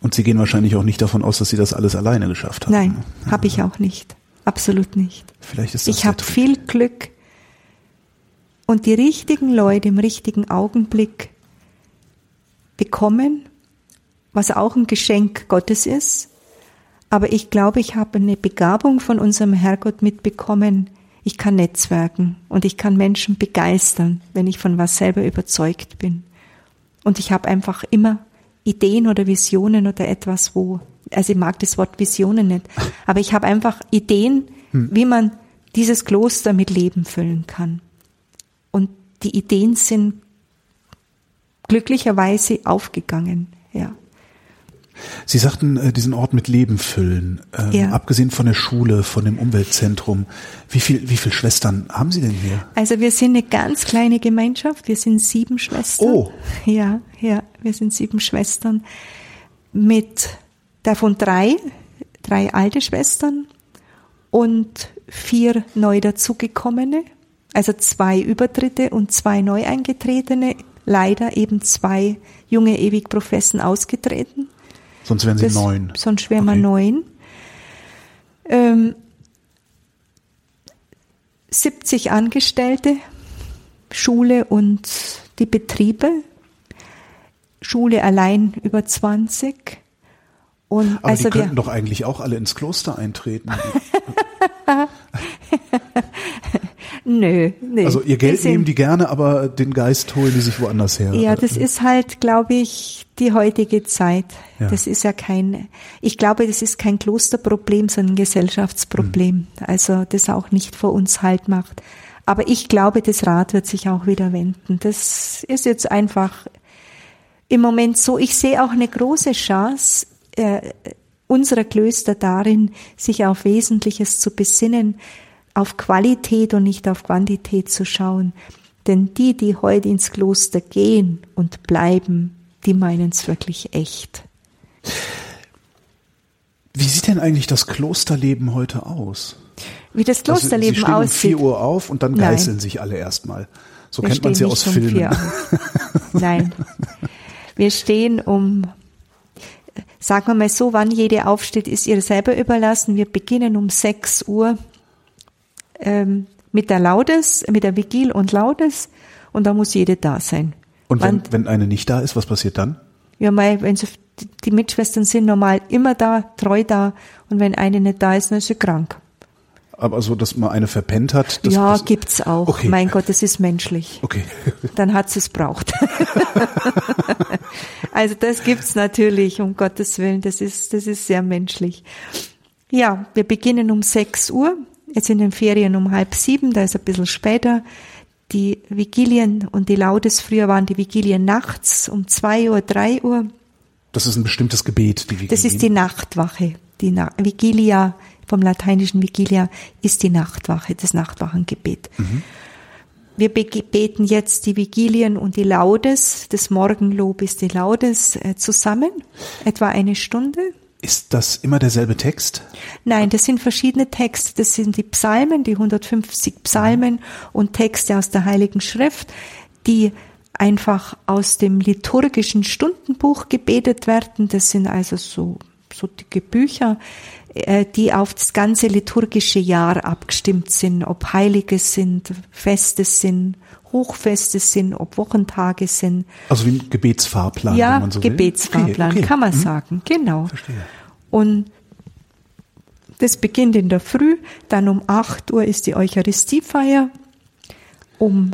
Und Sie gehen wahrscheinlich auch nicht davon aus, dass Sie das alles alleine geschafft haben. Nein, habe ich auch nicht. Absolut nicht. Vielleicht ist das ich habe viel Glück und die richtigen Leute im richtigen Augenblick bekommen, was auch ein Geschenk Gottes ist. Aber ich glaube, ich habe eine Begabung von unserem Herrgott mitbekommen. Ich kann netzwerken und ich kann Menschen begeistern, wenn ich von was selber überzeugt bin. Und ich habe einfach immer Ideen oder Visionen oder etwas, wo, also ich mag das Wort Visionen nicht, aber ich habe einfach Ideen, wie man dieses Kloster mit Leben füllen kann. Und die Ideen sind glücklicherweise aufgegangen, ja. Sie sagten, äh, diesen Ort mit Leben füllen. Ähm, Ja. Abgesehen von der Schule, von dem Umweltzentrum. Wie viel, wie viel Schwestern haben Sie denn hier? Also wir sind eine ganz kleine Gemeinschaft. Wir sind sieben Schwestern. Oh. Ja, ja, wir sind sieben Schwestern mit davon drei, drei alte Schwestern und vier neu dazugekommene. Also zwei Übertritte und zwei neu eingetretene. Leider eben zwei junge Ewigprofessen ausgetreten. Sonst wären Sie Das- neun. Sonst wären wir Okay. neun. Ähm, 70 Angestellte, Schule und die Betriebe. Schule allein über 20. Und Aber also die wir, könnten doch eigentlich auch alle ins Kloster eintreten. nö, nö. Also ihr Geld sind- nehmen die gerne, aber den Geist holen die sich woanders her. Ja, das ist halt, glaube ich, die heutige Zeit. Ja. Das ist ja kein, ich glaube, das ist kein Klosterproblem, sondern ein Gesellschaftsproblem. Also das auch nicht vor uns halt macht. Aber ich glaube, das Rad wird sich auch wieder wenden. Das ist jetzt einfach im Moment so. Ich sehe auch eine große Chance äh, unserer Klöster darin, sich auf Wesentliches zu besinnen, auf Qualität und nicht auf Quantität zu schauen. Denn die, die heute ins Kloster gehen und bleiben, die meinen es wirklich echt. Wie sieht denn eigentlich das Klosterleben heute aus? Wie das Also, Klosterleben Sie stehen um aussieht. 4 Uhr auf und dann Nein. geißeln sich alle erstmal. So Wir kennt man es ja aus um Filmen. Nein. Wir stehen um, sagen wir mal so, wann jede aufsteht, ist ihr selber überlassen. Wir beginnen um 6 Uhr ähm, mit der Laudes, mit der Vigil und Laudes und da muss jede da sein. Und wenn, wenn eine nicht da ist, was passiert dann? ja, mal, wenn sie, die Mitschwestern sind normal immer da, treu da und wenn eine nicht da ist, dann ist sie krank. Aber so, dass man eine verpennt hat. Das, ja, das, gibt's auch. Okay. Mein Gott, das ist menschlich. Okay. dann hat sie es braucht. also das gibt's natürlich, um Gottes Willen, das ist, das ist sehr menschlich. Ja, wir beginnen um 6 Uhr, jetzt in den Ferien um halb sieben, da ist ein bisschen später. Die Vigilien und die Laudes, früher waren die Vigilien nachts um 2 Uhr, 3 Uhr. Das ist ein bestimmtes Gebet, die wir Das ist die Nachtwache. Die Na Vigilia, vom lateinischen Vigilia, ist die Nachtwache, das Nachtwachengebet. Wir be- beten jetzt die Vigilien und die Laudes, das Morgenlob ist die Laudes, äh, zusammen, etwa eine Stunde. Ist das immer derselbe Text? Nein, das sind verschiedene Texte. Das sind die Psalmen, die 150 Psalmen und Texte aus der Heiligen Schrift, die einfach aus dem liturgischen Stundenbuch gebetet werden. Das sind also so, so dicke Bücher, äh, die auf das ganze liturgische Jahr abgestimmt sind, ob Heilige sind, Feste sind, Hochfeste sind, ob Wochentage sind. Also wie ein Gebetsfahrplan, Ja, wenn man so will. Gebetsfahrplan, Okay, okay. kann man Mhm. sagen, genau. Verstehe. Und das beginnt in der Früh, dann um 8 Uhr ist die Eucharistiefeier, um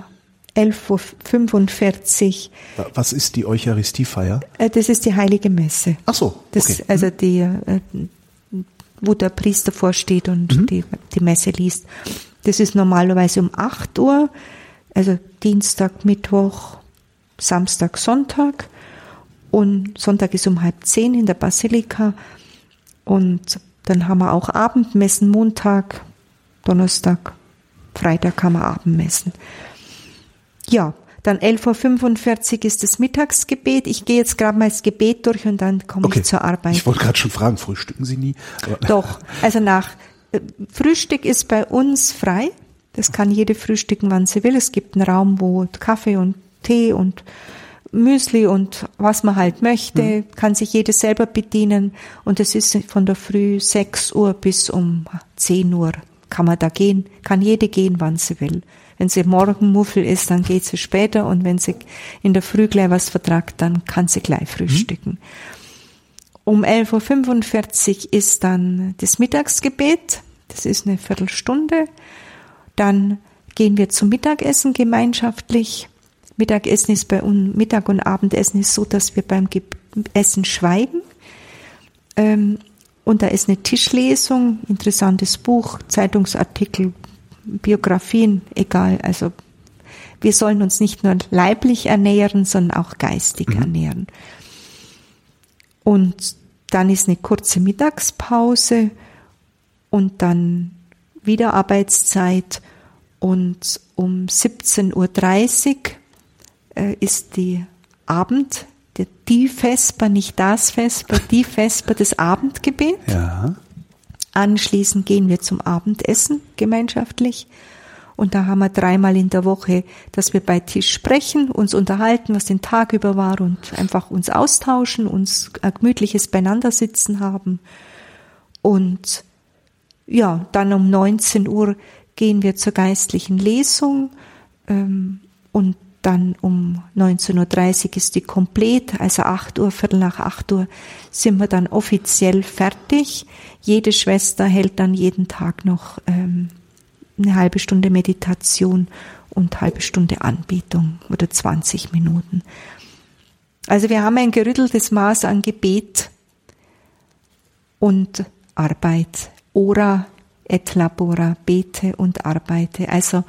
11.45 Uhr, Was ist die Eucharistiefeier? äh, das ist die Heilige Messe. Ach so, Das, okay. Also die, äh, wo der Priester vorsteht und Mhm. die, die Messe liest. Das ist normalerweise um 8 Uhr, also Dienstag, Mittwoch, Samstag, Sonntag. Und Sonntag ist um halb zehn in der Basilika. Und dann haben wir auch Abendmessen, Montag, Donnerstag, Freitag haben wir Abendmessen. Ja, dann 11.45 Uhr ist das Mittagsgebet. Ich gehe jetzt gerade mal das Gebet durch und dann komme Okay. ich zur Arbeit. Ich wollte gerade schon fragen, frühstücken Sie nie? Doch, also nach äh, Frühstück ist bei uns frei. Das kann jede frühstücken, wann sie will. Es gibt einen Raum, wo Kaffee und Tee und Müsli und was man halt möchte, kann sich jeder selber bedienen. Und es ist von der Früh 6 Uhr bis um 10 Uhr kann man da gehen, kann jede gehen, wann sie will. Wenn sie morgen Muffel ist, dann geht sie später und wenn sie in der Früh gleich was vertragt, dann kann sie gleich frühstücken. Um 11.45 Uhr ist dann das Mittagsgebet. Das ist eine Viertelstunde. Dann gehen wir zum Mittagessen gemeinschaftlich. Mittagessen ist bei uns, Mittag und Abendessen ist so, dass wir beim Essen schweigen. Ähm, und da ist eine Tischlesung, interessantes Buch, Zeitungsartikel, Biografien, egal. Also wir sollen uns nicht nur leiblich ernähren, sondern auch geistig ernähren. Und dann ist eine kurze Mittagspause und dann wieder Arbeitszeit und um 17.30 Uhr äh, ist die Abend, die, die Vesper, nicht das Vesper, die Vesper des Abendgebet. Ja. Anschließend gehen wir zum Abendessen gemeinschaftlich. Und da haben wir dreimal in der Woche, dass wir bei Tisch sprechen, uns unterhalten, was den Tag über war und einfach uns austauschen, uns ein gemütliches Beieinandersitzen haben. Und ja, dann um 19 Uhr gehen wir zur geistlichen Lesung ähm, und dann um 19.30 Uhr ist die komplett, also 8 Uhr, Viertel nach 8 Uhr sind wir dann offiziell fertig. Jede Schwester hält dann jeden Tag noch ähm, eine halbe Stunde Meditation und halbe Stunde Anbetung oder 20 Minuten. Also wir haben ein gerütteltes Maß an Gebet und Arbeit. Ora et labora, bete und arbeite. Also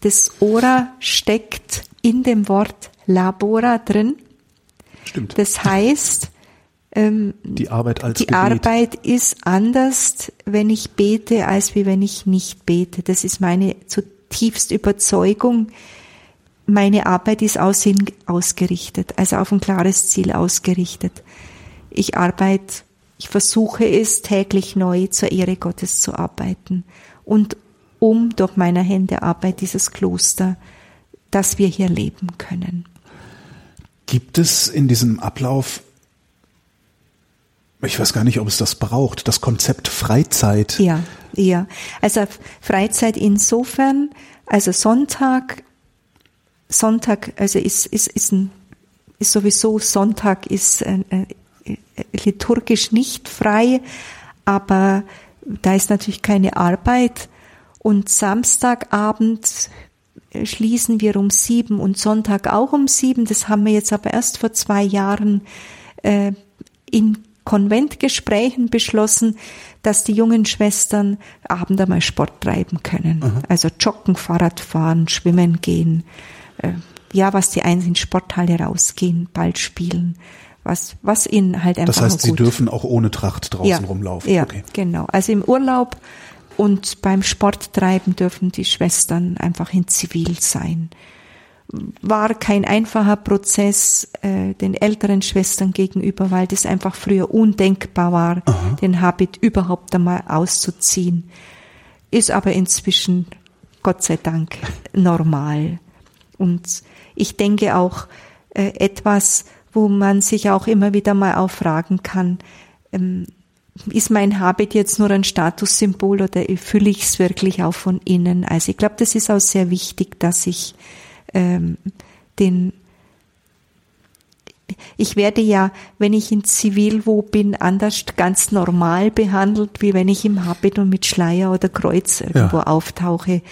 das Ora steckt in dem Wort labora drin. Stimmt. Das heißt, ähm, die Arbeit als die Gebet. Arbeit ist anders, wenn ich bete, als wie wenn ich nicht bete. Das ist meine zutiefst Überzeugung. Meine Arbeit ist aussehen ausgerichtet, also auf ein klares Ziel ausgerichtet. Ich arbeite, ich versuche es täglich neu zur Ehre Gottes zu arbeiten und um durch meine Hände Arbeit dieses Kloster, dass wir hier leben können. Gibt es in diesem Ablauf, ich weiß gar nicht, ob es das braucht, das Konzept Freizeit? Ja, ja. Also Freizeit insofern, also Sonntag, Sonntag, also ist, ist, ist, ein, ist sowieso Sonntag ist äh, äh, liturgisch nicht frei, aber da ist natürlich keine Arbeit und Samstagabend schließen wir um sieben und Sonntag auch um sieben. Das haben wir jetzt aber erst vor zwei Jahren äh, in Konventgesprächen beschlossen, dass die jungen Schwestern abend einmal Sport treiben können. Aha. Also joggen, Fahrrad fahren, schwimmen gehen. Äh, ja, was die einen in Sporthalle rausgehen, Ball spielen. Was, was ihnen halt einfach Das heißt, sie dürfen auch ohne Tracht draußen ja, rumlaufen. Ja, Okay. genau. Also im Urlaub und beim Sporttreiben dürfen die Schwestern einfach in Zivil sein. War kein einfacher Prozess äh, den älteren Schwestern gegenüber, weil das einfach früher undenkbar war, Aha. den Habit überhaupt einmal auszuziehen. Ist aber inzwischen, Gott sei Dank, normal. Und ich denke auch äh, etwas, wo man sich auch immer wieder mal auch fragen kann, ähm, ist mein Habit jetzt nur ein Statussymbol oder fühle ich es wirklich auch von innen? Also ich glaube, das ist auch sehr wichtig, dass ich ähm, den ich werde ja, wenn ich in Zivil wo bin, anders ganz normal behandelt, wie wenn ich im Habit und mit Schleier oder Kreuz irgendwo Ja. auftauche.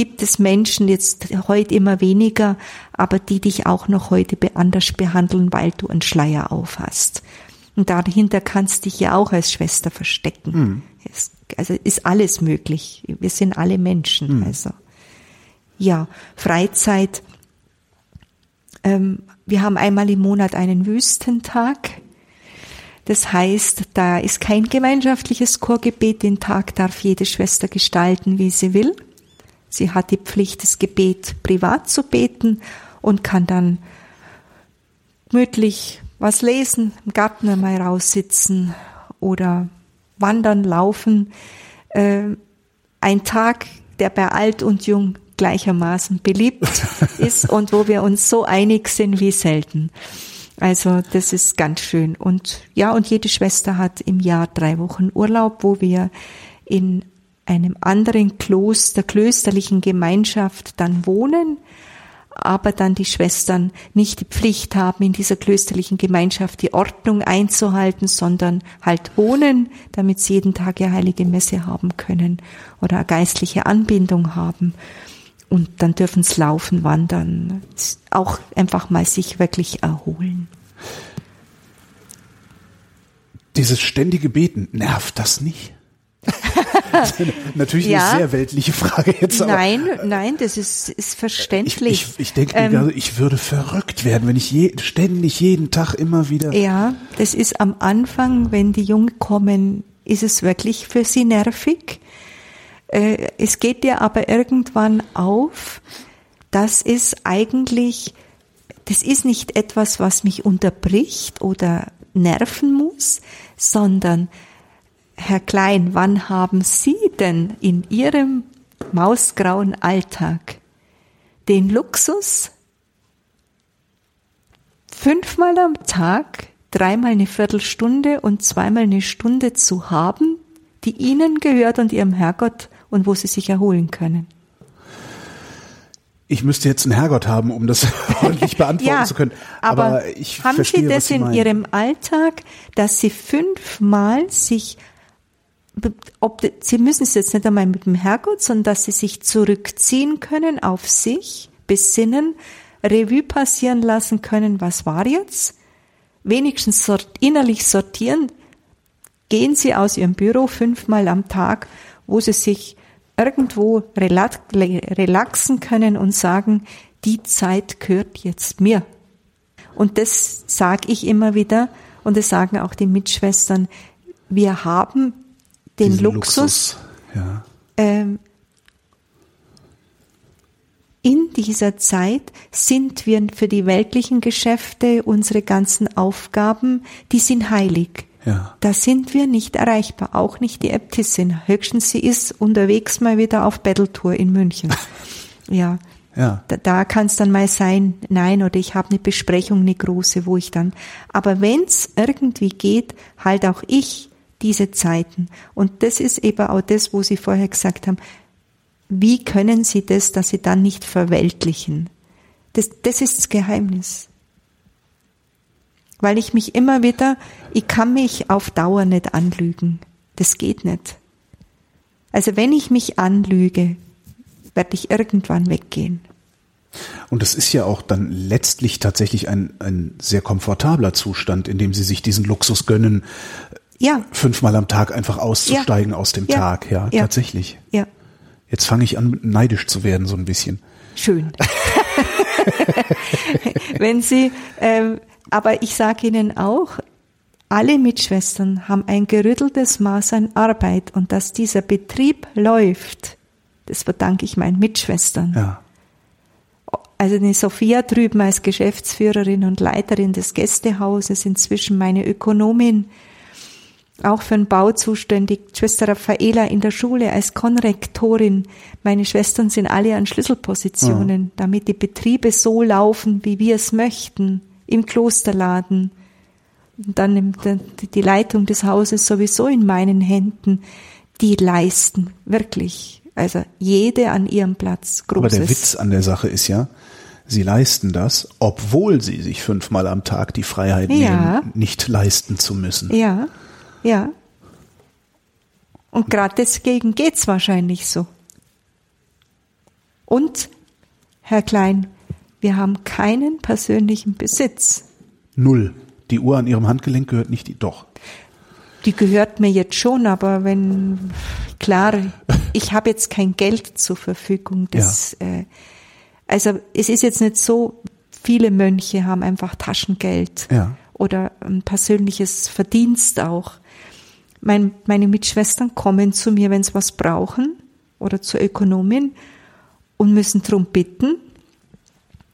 Gibt es Menschen jetzt heute immer weniger, aber die dich auch noch heute anders behandeln, weil du einen Schleier aufhast. Und dahinter kannst dich ja auch als Schwester verstecken. Es, also ist alles möglich. Wir sind alle Menschen. Also ja, Freizeit Ähm, wir haben einmal im Monat einen Wüstentag. Das heißt, da ist kein gemeinschaftliches Chorgebet. Den Tag darf jede Schwester gestalten, wie sie will. Sie hat die Pflicht, das Gebet privat zu beten und kann dann gemütlich was lesen, im Garten einmal raussitzen oder wandern, laufen. Äh, ein Tag, der bei alt und jung gleichermaßen beliebt ist und wo wir uns so einig sind wie selten. Also das ist ganz schön. Und ja, und jede Schwester hat im Jahr drei Wochen Urlaub, wo wir in einem anderen Kloster, klösterlichen Gemeinschaft dann wohnen, aber dann die Schwestern nicht die Pflicht haben, in dieser klösterlichen Gemeinschaft die Ordnung einzuhalten, sondern halt wohnen, damit sie jeden Tag ihre heilige Messe haben können oder eine geistliche Anbindung haben. Und dann dürfen sie laufen, wandern, auch einfach mal sich wirklich erholen. Dieses ständige Beten, nervt das nicht? Natürlich Ja. eine sehr weltliche Frage jetzt. Aber Nein, nein, das ist, ist ich, verständlich. ich, ich denke, Ähm, gerade, ich würde verrückt werden, wenn ich je, ständig jeden Tag immer wieder. Ja, das ist am Anfang, wenn die Jungen kommen, ist es wirklich für sie nervig. Äh, Es geht dir aber irgendwann auf, dass es eigentlich, das ist nicht etwas, was mich unterbricht oder nerven muss, sondern Herr Klein, wann haben Sie denn in Ihrem mausgrauen Alltag den Luxus, fünfmal am Tag, dreimal eine Viertelstunde und zweimal eine Stunde zu haben, die Ihnen gehört und Ihrem Herrgott und wo Sie sich erholen können. Ich müsste jetzt einen Herrgott haben, um das ordentlich beantworten zu können. Aber, ich haben verstehe, Sie das Sie in meinen. Ihrem Alltag, dass Sie fünfmal sich, ob, Sie müssen es jetzt nicht einmal mit dem Herrgott, sondern dass Sie sich zurückziehen können auf sich, besinnen, Revue passieren lassen können, was war jetzt? Wenigstens sort, innerlich sortieren, gehen Sie aus Ihrem Büro fünfmal am Tag, wo Sie sich irgendwo relax, relaxen können und sagen, die Zeit gehört jetzt mir. Und das sage ich immer wieder und das sagen auch die Mitschwestern. Wir haben den Diesen Luxus, Ja. ähm, in dieser Zeit sind wir für die weltlichen Geschäfte, unsere ganzen Aufgaben, die sind heilig. Ja. Da sind wir nicht erreichbar, auch nicht die Äbtissin. Höchstens sie ist unterwegs mal wieder auf Battletour in München. Ja. Ja. Da, da kann es dann mal sein, nein, oder ich habe eine Besprechung, eine große, wo ich dann. Aber wenn es irgendwie geht, halt auch ich diese Zeiten. Und das ist eben auch das, wo Sie vorher gesagt haben, wie können Sie das, dass Sie dann nicht verweltlichen? Das, das ist das Geheimnis. Weil ich mich immer wieder, ich kann mich auf Dauer nicht anlügen. Das geht nicht. Also wenn ich mich anlüge, werde ich irgendwann weggehen. Und das ist ja auch dann letztlich tatsächlich ein, ein sehr komfortabler Zustand, in dem sie sich diesen Luxus gönnen, Ja, fünfmal am Tag einfach auszusteigen Ja. aus dem Ja. Tag. Ja, Ja. tatsächlich. ja, Jetzt fange ich an, neidisch zu werden, so ein bisschen. schön. Wenn Sie, ähm, aber ich sage Ihnen auch, alle Mitschwestern haben ein gerütteltes Maß an Arbeit und dass dieser Betrieb läuft, das verdanke ich meinen Mitschwestern. Ja. Also die Sophia drüben als Geschäftsführerin und Leiterin des Gästehauses, inzwischen meine Ökonomin, auch für den Bau zuständig, Schwester Raffaela in der Schule als Konrektorin. Meine Schwestern sind alle an Schlüsselpositionen, damit die Betriebe so laufen, wie wir es möchten, im Klosterladen. Und dann die- Leitung des Hauses sowieso in meinen Händen. Die leisten wirklich, also jede an ihrem Platz. Aber Großes. der Witz an der Sache ist ja, sie leisten das, obwohl sie sich fünfmal am Tag die Freiheit Ja. nehmen, nicht leisten zu müssen. Ja, ja. Und gerade deswegen geht's wahrscheinlich so. Und, Herr Klein, wir haben keinen persönlichen Besitz. Null. Die Uhr an ihrem Handgelenk gehört nicht die, doch. Die gehört mir jetzt schon, aber wenn, klar, ich habe jetzt kein Geld zur Verfügung. Das, äh, also es ist jetzt nicht so, viele Mönche haben einfach Taschengeld Ja. oder ein persönliches Verdienst auch. Mein, meine Mitschwestern kommen zu mir, wenn sie was brauchen oder zur Ökonomin und müssen drum bitten.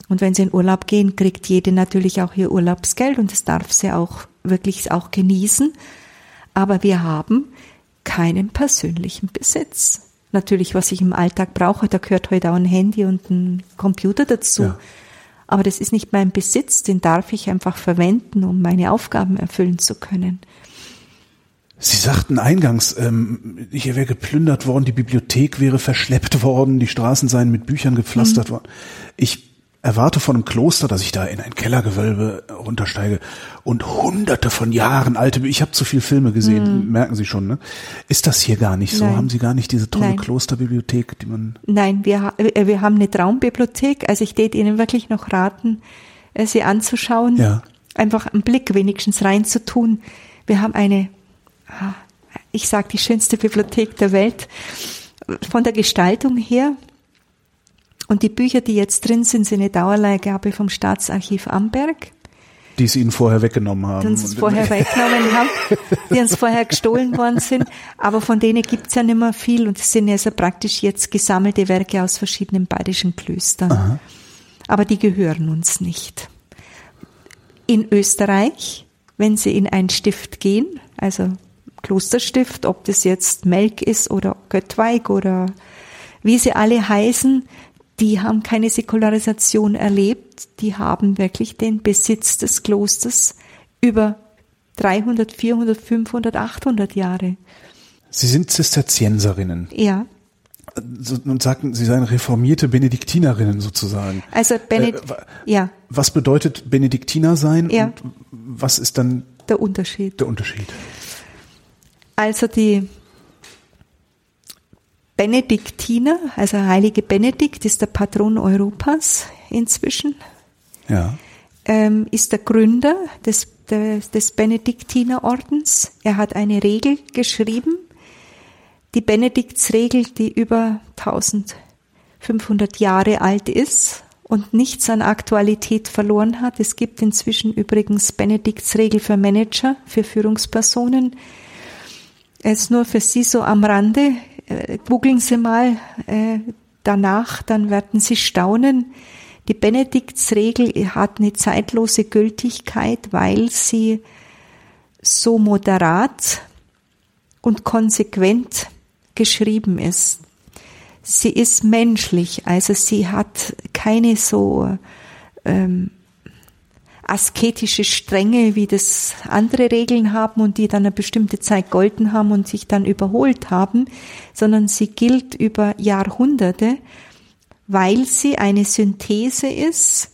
Und wenn sie in Urlaub gehen, kriegt jede natürlich auch ihr Urlaubsgeld und das darf sie auch wirklich auch genießen. Aber wir haben keinen persönlichen Besitz. Natürlich, was ich im Alltag brauche, da gehört heute auch ein Handy und ein Computer dazu. Ja. Aber das ist nicht mein Besitz, den darf ich einfach verwenden, um meine Aufgaben erfüllen zu können. Sie sagten eingangs, ähm, hier wäre geplündert worden, die Bibliothek wäre verschleppt worden, die Straßen seien mit Büchern gepflastert worden. Ich erwarte von einem Kloster, dass ich da in ein Kellergewölbe runtersteige und hunderte von Jahren alte Bücher, ich habe zu viel Filme gesehen, merken Sie schon, ne? Ist das hier gar nicht so? Nein. Haben Sie gar nicht diese tolle Nein. Klosterbibliothek, die man Nein, wir, äh, wir haben eine Traumbibliothek. Also ich tät Ihnen wirklich noch raten, äh, sie anzuschauen. Ja. Einfach einen Blick wenigstens reinzutun. Wir haben eine, ich sag die schönste Bibliothek der Welt. Von der Gestaltung her. Und die Bücher, die jetzt drin sind, sind eine Dauerleihgabe vom Staatsarchiv Amberg. die es Ihnen vorher weggenommen haben? die uns vorher weggenommen haben, die uns vorher gestohlen worden sind. Aber von denen gibt's ja nicht mehr viel und es sind ja so praktisch jetzt gesammelte Werke aus verschiedenen bayerischen Klöstern. Aber die gehören uns nicht. In Österreich, wenn Sie in ein Stift gehen, also Klosterstift, ob das jetzt Melk ist oder Göttweig oder wie sie alle heißen, die haben keine Säkularisation erlebt, die haben wirklich den Besitz des Klosters über 300, 400, 500, 800 Jahre. Sie sind Zisterzienserinnen Ja, und sagten, Sie seien reformierte Benediktinerinnen sozusagen. also Benedikt, Äh, ja, Was bedeutet Benediktiner sein Ja. und was ist dann der Unterschied. der Unterschied? Also die Benediktiner, also heilige Benedikt ist der Patron Europas inzwischen, Ja. ähm, ist der Gründer des, des, des Benediktinerordens. Er hat eine Regel geschrieben, die Benediktsregel, die über 1500 Jahre alt ist und nichts an Aktualität verloren hat. Es gibt inzwischen übrigens Benediktsregel für Manager, für Führungspersonen. Jetzt nur für Sie so am Rande. Äh, googeln Sie mal äh, danach, dann werden Sie staunen. Die Benediktsregel hat eine zeitlose Gültigkeit, weil sie so moderat und konsequent geschrieben ist. Sie ist menschlich, also sie hat keine so ähm, asketische Strenge, wie das andere Regeln haben und die dann eine bestimmte Zeit golden haben und sich dann überholt haben, sondern sie gilt über Jahrhunderte, weil sie eine Synthese ist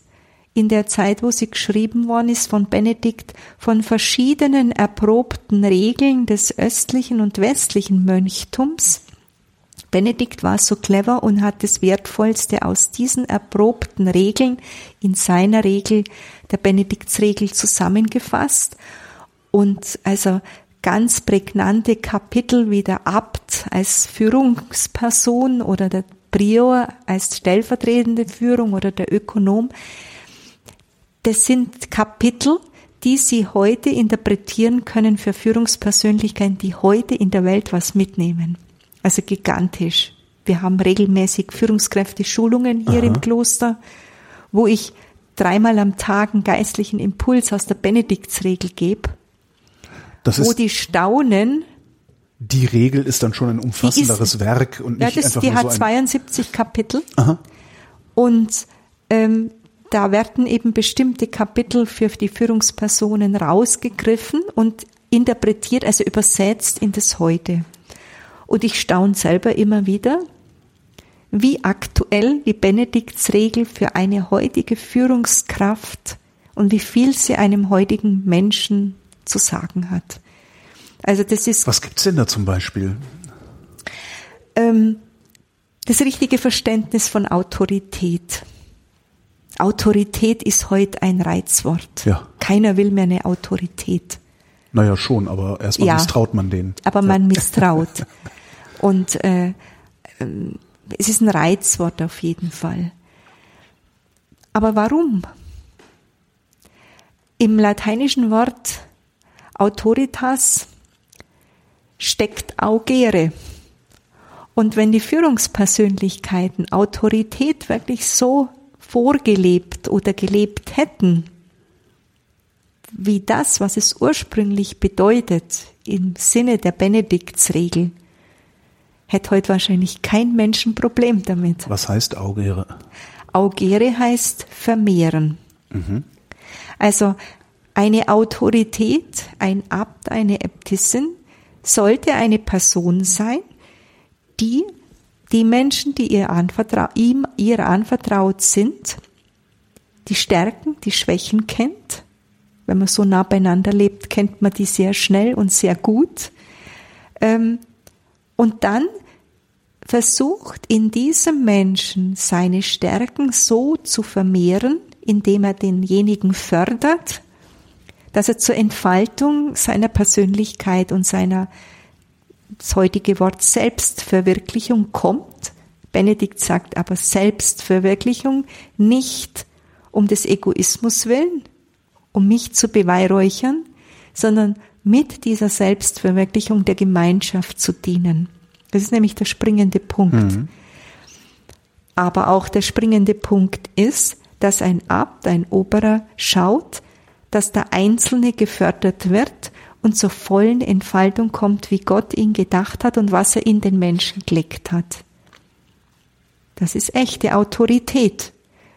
in der Zeit, wo sie geschrieben worden ist von Benedikt, von verschiedenen erprobten Regeln des östlichen und westlichen Mönchtums. Benedikt war so clever und hat das Wertvollste aus diesen erprobten Regeln in seiner Regel, der Benediktsregel, zusammengefasst. Und also ganz prägnante Kapitel wie der Abt als Führungsperson oder der Prior als stellvertretende Führung oder der Ökonom. Das sind Kapitel, die Sie heute interpretieren können für Führungspersönlichkeiten, die heute in der Welt was mitnehmen. Also gigantisch. Wir haben regelmäßig Führungskräfte-Schulungen hier im Kloster, wo ich dreimal am Tag einen geistlichen Impuls aus der Benediktsregel gebe, Das wo ist, die staunen. die Regel ist dann schon ein umfassenderes Werk und Ja, nicht das, einfach die nur hat so ein, 72 Kapitel. Aha. Und ähm, da werden eben bestimmte Kapitel für die Führungspersonen rausgegriffen und interpretiert, also übersetzt in das Heute. Und ich staune selber immer wieder, wie aktuell die Benediktsregel für eine heutige Führungskraft und wie viel sie einem heutigen Menschen zu sagen hat. Also das ist Was gibt's denn da zum Beispiel? ähm, das richtige Verständnis von Autorität. Autorität ist heute ein Reizwort. Ja. Keiner will mehr eine Autorität, Naja, schon, aber erstmal Ja. misstraut man denen. aber man misstraut. Und äh, ähm, es ist ein Reizwort auf jeden Fall. Aber warum? Im lateinischen Wort autoritas steckt augere. Und wenn die Führungspersönlichkeiten Autorität wirklich so vorgelebt oder gelebt hätten, wie das, was es ursprünglich bedeutet, im Sinne der Benediktsregel, hätte heute wahrscheinlich kein Mensch ein Problem damit. Was heißt Augere? Augere heißt vermehren. Mhm. Also eine Autorität, ein Abt, eine Äbtissin sollte eine Person sein, die die Menschen, die ihr anvertrau ihm ihr anvertraut sind, die Stärken, die Schwächen kennt. Wenn man so nah beieinander lebt, kennt man die sehr schnell und sehr gut. Ähm, und dann versucht in diesem Menschen seine Stärken so zu vermehren, indem er denjenigen fördert, dass er zur Entfaltung seiner Persönlichkeit und seiner, das heutige Wort Selbstverwirklichung kommt. Benedikt sagt aber Selbstverwirklichung nicht um des Egoismus willen, um mich zu beweihräuchern, sondern mit dieser Selbstverwirklichung der Gemeinschaft zu dienen. Das ist nämlich der springende Punkt. Mhm. Aber auch der springende Punkt ist, dass ein Abt, ein Oberer schaut, dass der Einzelne gefördert wird und zur vollen Entfaltung kommt, wie Gott ihn gedacht hat und was er in den Menschen gelegt hat. Das ist echte Autorität,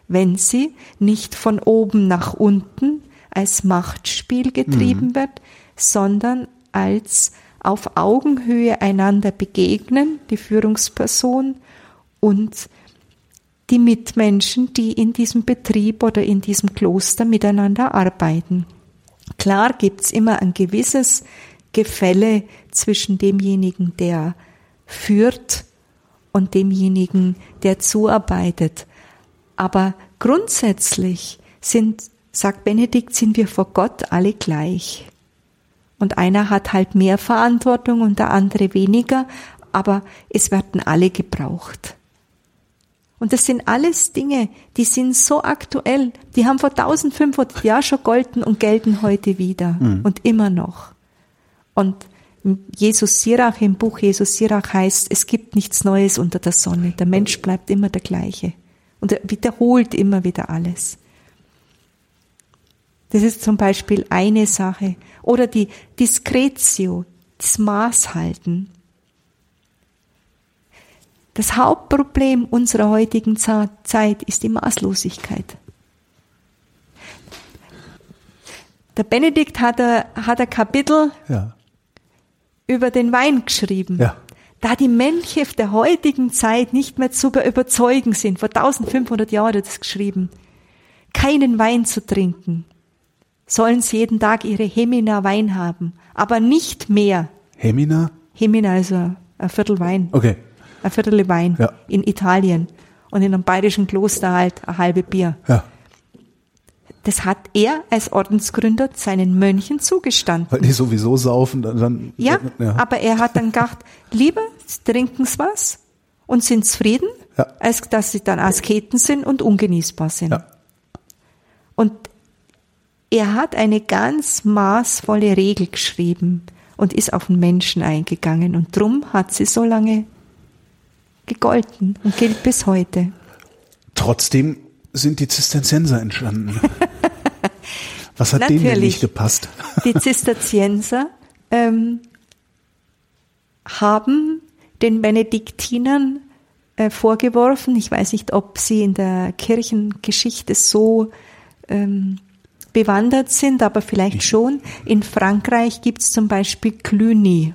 wenn sie nicht von oben nach unten als Machtspiel getrieben mhm. wird, sondern als auf Augenhöhe einander begegnen, die Führungsperson und die Mitmenschen, die in diesem Betrieb oder in diesem Kloster miteinander arbeiten. Klar gibt's immer ein gewisses Gefälle zwischen demjenigen, der führt und demjenigen, der zuarbeitet. Aber grundsätzlich sind, sagt Benedikt, sind wir vor Gott alle gleich. Und einer hat halt mehr Verantwortung und der andere weniger, aber es werden alle gebraucht. Und das sind alles Dinge, die sind so aktuell, die haben vor 1500 Jahren schon golden und gelten heute wieder mhm. und immer noch. Und Jesus Sirach, im Buch Jesus Sirach heißt, es gibt nichts Neues unter der Sonne. Der Mensch bleibt immer der gleiche. Und er wiederholt immer wieder alles. Das ist zum Beispiel eine Sache. Oder die Diskretio, das Maßhalten. Das Hauptproblem unserer heutigen Zeit ist die Maßlosigkeit. Der Benedikt hat ein, hat ein Kapitel ja. über den Wein geschrieben. Ja. Da die Mönche der heutigen Zeit nicht mehr zu überzeugen sind, vor 1500 Jahren hat er das geschrieben, keinen Wein zu trinken sollen sie jeden Tag ihre Hemina Wein haben, aber nicht mehr. Hemina? Hemina, also ein Viertel Wein. Okay. Ein Viertel Wein ja. in Italien und in einem bayerischen Kloster halt ein halbe Bier. Ja. Das hat er als Ordensgründer seinen Mönchen zugestanden. Weil die sowieso saufen, dann. dann ja, ja, aber er hat dann gedacht, lieber trinken sie was und sind zufrieden, ja. als dass sie dann Asketen sind und ungenießbar sind. Ja. Und er hat eine ganz maßvolle Regel geschrieben und ist auf den Menschen eingegangen. Und drum hat sie so lange gegolten und gilt bis heute. Trotzdem sind die Zisterzienser entstanden. Was hat denen denn nicht gepasst? die Zisterzienser ähm, haben den Benediktinern äh, vorgeworfen, ich weiß nicht, ob sie in der Kirchengeschichte so ähm, bewandert sind, aber vielleicht schon. In Frankreich gibt es zum Beispiel Cluny,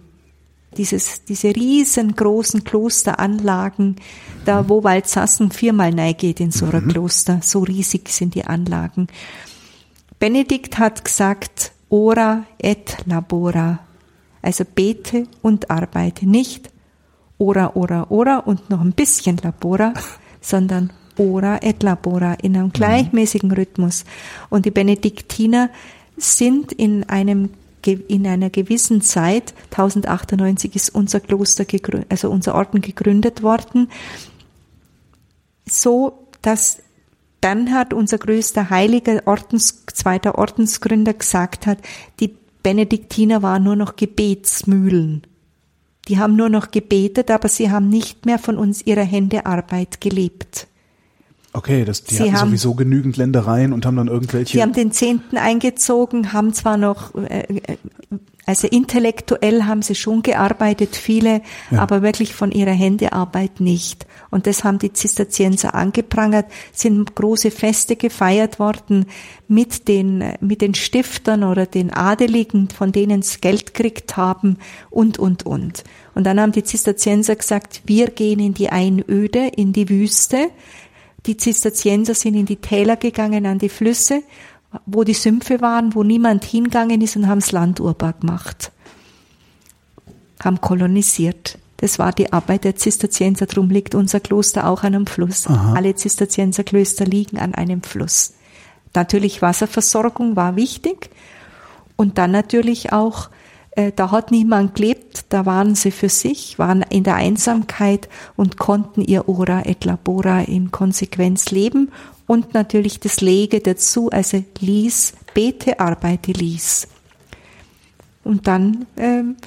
dieses, diese riesengroßen Klosteranlagen, da wo Waldsassen viermal geht in so einem mhm. Kloster. So riesig sind die Anlagen. Benedikt hat gesagt, ora et labora. Also bete und arbeite. Nicht ora, ora, ora und noch ein bisschen labora, sondern ora et labora in einem gleichmäßigen Rhythmus. Und die Benediktiner sind in einem in einer gewissen Zeit, 1098 ist unser Kloster gegründet, also unser Orden gegründet worden, so dass dann hat unser größter heiliger Ordens, zweiter Ordensgründer gesagt hat, die Benediktiner waren nur noch Gebetsmühlen. Die haben nur noch gebetet, aber sie haben nicht mehr von uns ihrer Hände Arbeit gelebt. Okay, das, die Sie hatten haben- sowieso genügend Ländereien und haben dann irgendwelche. Sie haben den Zehnten eingezogen, haben zwar noch, äh, äh, also intellektuell haben sie schon gearbeitet, viele, Ja. aber wirklich von ihrer Händearbeit nicht. Und das haben die Zisterzienser angeprangert, sind große Feste gefeiert worden mit den, äh, mit den Stiftern oder den Adeligen, von denen sie Geld gekriegt haben und, und, und. Und dann haben die Zisterzienser gesagt, wir gehen in die Einöde, in die Wüste, die Zisterzienser sind in die Täler gegangen, an die Flüsse, wo die Sümpfe waren, wo niemand hingegangen ist und haben das Land urbar gemacht. Haben kolonisiert. Das war die Arbeit der Zisterzienser. Drum liegt unser Kloster auch an einem Fluss. Aha. Alle Zisterzienserklöster liegen an einem Fluss. Natürlich Wasserversorgung war wichtig. Und dann natürlich auch, da hat niemand gelebt, da waren sie für sich, waren in der Einsamkeit und konnten ihr Ora et Labora in Konsequenz leben und natürlich das Lege dazu, also lies, bete, arbeite, lies. Und dann ähm,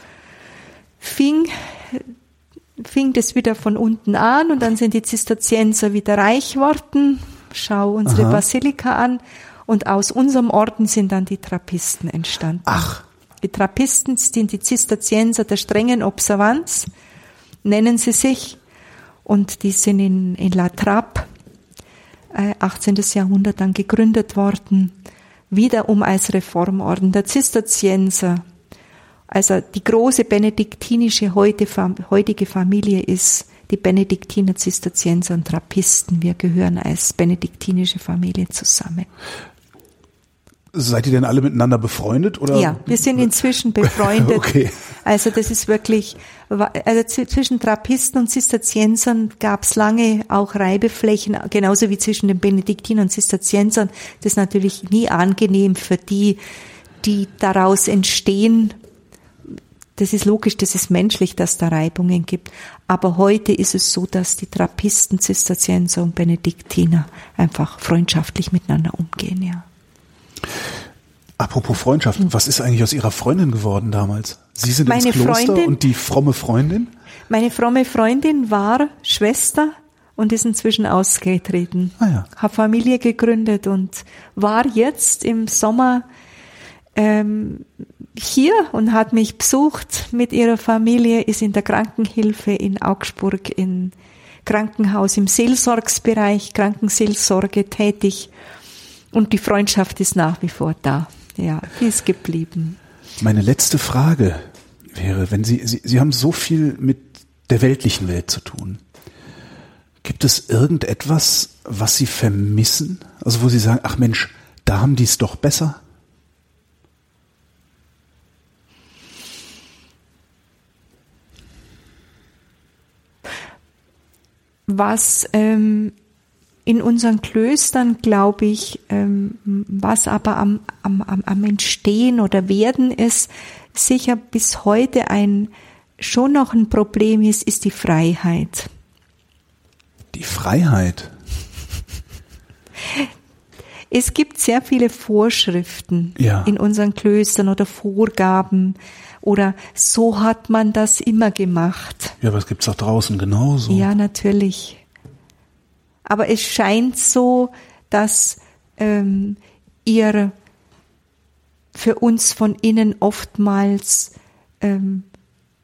fing, fing das wieder von unten an und dann sind die Zisterzienser wieder reich worden. Schau unsere Aha. Basilika an. Und aus unserem Orden sind dann die Trappisten entstanden. Ach. Die Trappisten sind die Zisterzienser der strengen Observanz, nennen sie sich. Und die sind in, in La Trappe, äh, 18. Jahrhundert dann gegründet worden, wiederum als Reformorden der Zisterzienser. Also die große benediktinische heutige Familie ist die Benediktiner, Zisterzienser und Trappisten. Wir gehören als benediktinische Familie zusammen. Seid ihr denn alle miteinander befreundet oder? Ja, wir sind inzwischen befreundet. Okay. Also das ist wirklich, also zwischen Trappisten und Zisterziensern gab es lange auch Reibeflächen, genauso wie zwischen den Benediktinern und Zisterziensern. Das ist natürlich nie angenehm für die, die daraus entstehen. Das ist logisch, das ist menschlich, dass da Reibungen gibt. Aber heute ist es so, dass die Trappisten, Zisterzienser und Benediktiner einfach freundschaftlich miteinander umgehen, ja. Apropos Freundschaften, was ist eigentlich aus Ihrer Freundin geworden damals? Sie sind Meine ins Kloster Freundin- und die fromme Freundin? Meine fromme Freundin war Schwester und ist inzwischen ausgetreten. Ah ja. Hat Familie gegründet und war jetzt im Sommer ähm, hier und hat mich besucht mit ihrer Familie, ist in der Krankenhilfe in Augsburg in Krankenhaus im Seelsorgsbereich, Krankenseelsorge tätig und die Freundschaft ist nach wie vor da. Ja, die ist geblieben. Meine letzte Frage wäre, wenn Sie, Sie, Sie haben so viel mit der weltlichen Welt zu tun. Gibt es irgendetwas, was Sie vermissen? Also wo Sie sagen, ach Mensch, da haben die es doch besser? was ähm, in unseren Klöstern, glaube ich, ähm, was aber am, am, am, am Entstehen oder Werden ist, sicher bis heute ein schon noch ein Problem ist, ist die Freiheit. Die Freiheit. Es gibt sehr viele Vorschriften Ja. in unseren Klöstern oder Vorgaben oder so hat man das immer gemacht. Ja, aber es gibt's auch draußen genauso. Ja, natürlich. Aber es scheint so, dass ähm, ihr für uns von innen oftmals, ähm,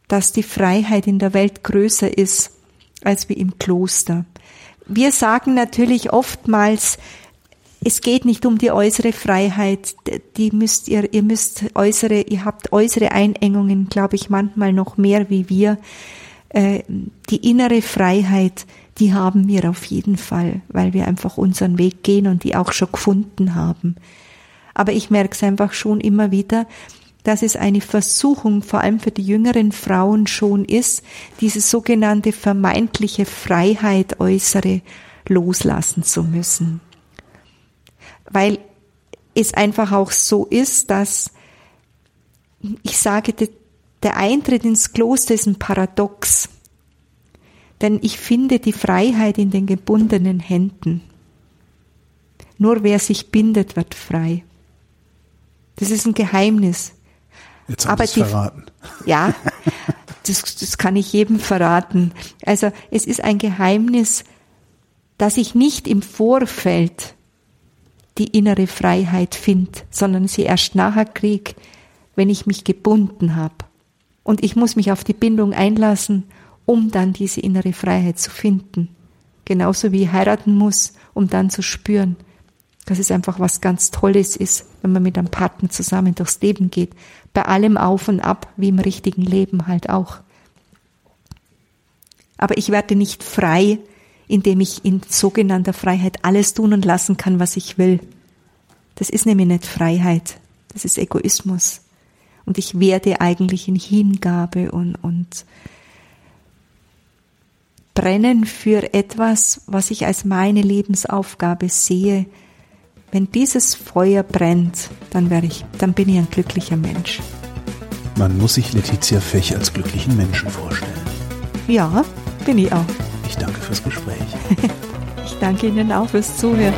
dass die Freiheit in der Welt größer ist als wie im Kloster. Wir sagen natürlich oftmals, es geht nicht um die äußere Freiheit, die müsst ihr, ihr müsst äußere, ihr habt äußere Einengungen, glaube ich, manchmal noch mehr wie wir. Äh, die innere Freiheit, die haben wir auf jeden Fall, weil wir einfach unseren Weg gehen und die auch schon gefunden haben. Aber ich merke es einfach schon immer wieder, dass es eine Versuchung, vor allem für die jüngeren Frauen schon ist, diese sogenannte vermeintliche Freiheit äußere loslassen zu müssen. Weil es einfach auch so ist, dass ich sage, der Eintritt ins Kloster ist ein Paradox. Denn ich finde die Freiheit in den gebundenen Händen. Nur wer sich bindet, wird frei. Das ist ein Geheimnis. Jetzt haben Sie es verraten. Ja, das, das kann ich jedem verraten. Also es ist ein Geheimnis, dass ich nicht im Vorfeld die innere Freiheit finde, sondern sie erst nachher krieg, wenn ich mich gebunden habe. Und ich muss mich auf die Bindung einlassen, um dann diese innere Freiheit zu finden. Genauso wie ich heiraten muss, um dann zu spüren, dass es einfach was ganz Tolles ist, wenn man mit einem Partner zusammen durchs Leben geht. Bei allem auf und ab, wie im richtigen Leben halt auch. Aber ich werde nicht frei, indem ich in sogenannter Freiheit alles tun und lassen kann, was ich will. Das ist nämlich nicht Freiheit. Das ist Egoismus. Und ich werde eigentlich in Hingabe und, und brennen für etwas, was ich als meine Lebensaufgabe sehe. Wenn dieses Feuer brennt, dann wäre ich, dann bin ich ein glücklicher Mensch. Man muss sich Letizia Fech als glücklichen Menschen vorstellen. Ja, bin ich auch. Ich danke fürs Gespräch. ich danke Ihnen auch fürs Zuhören.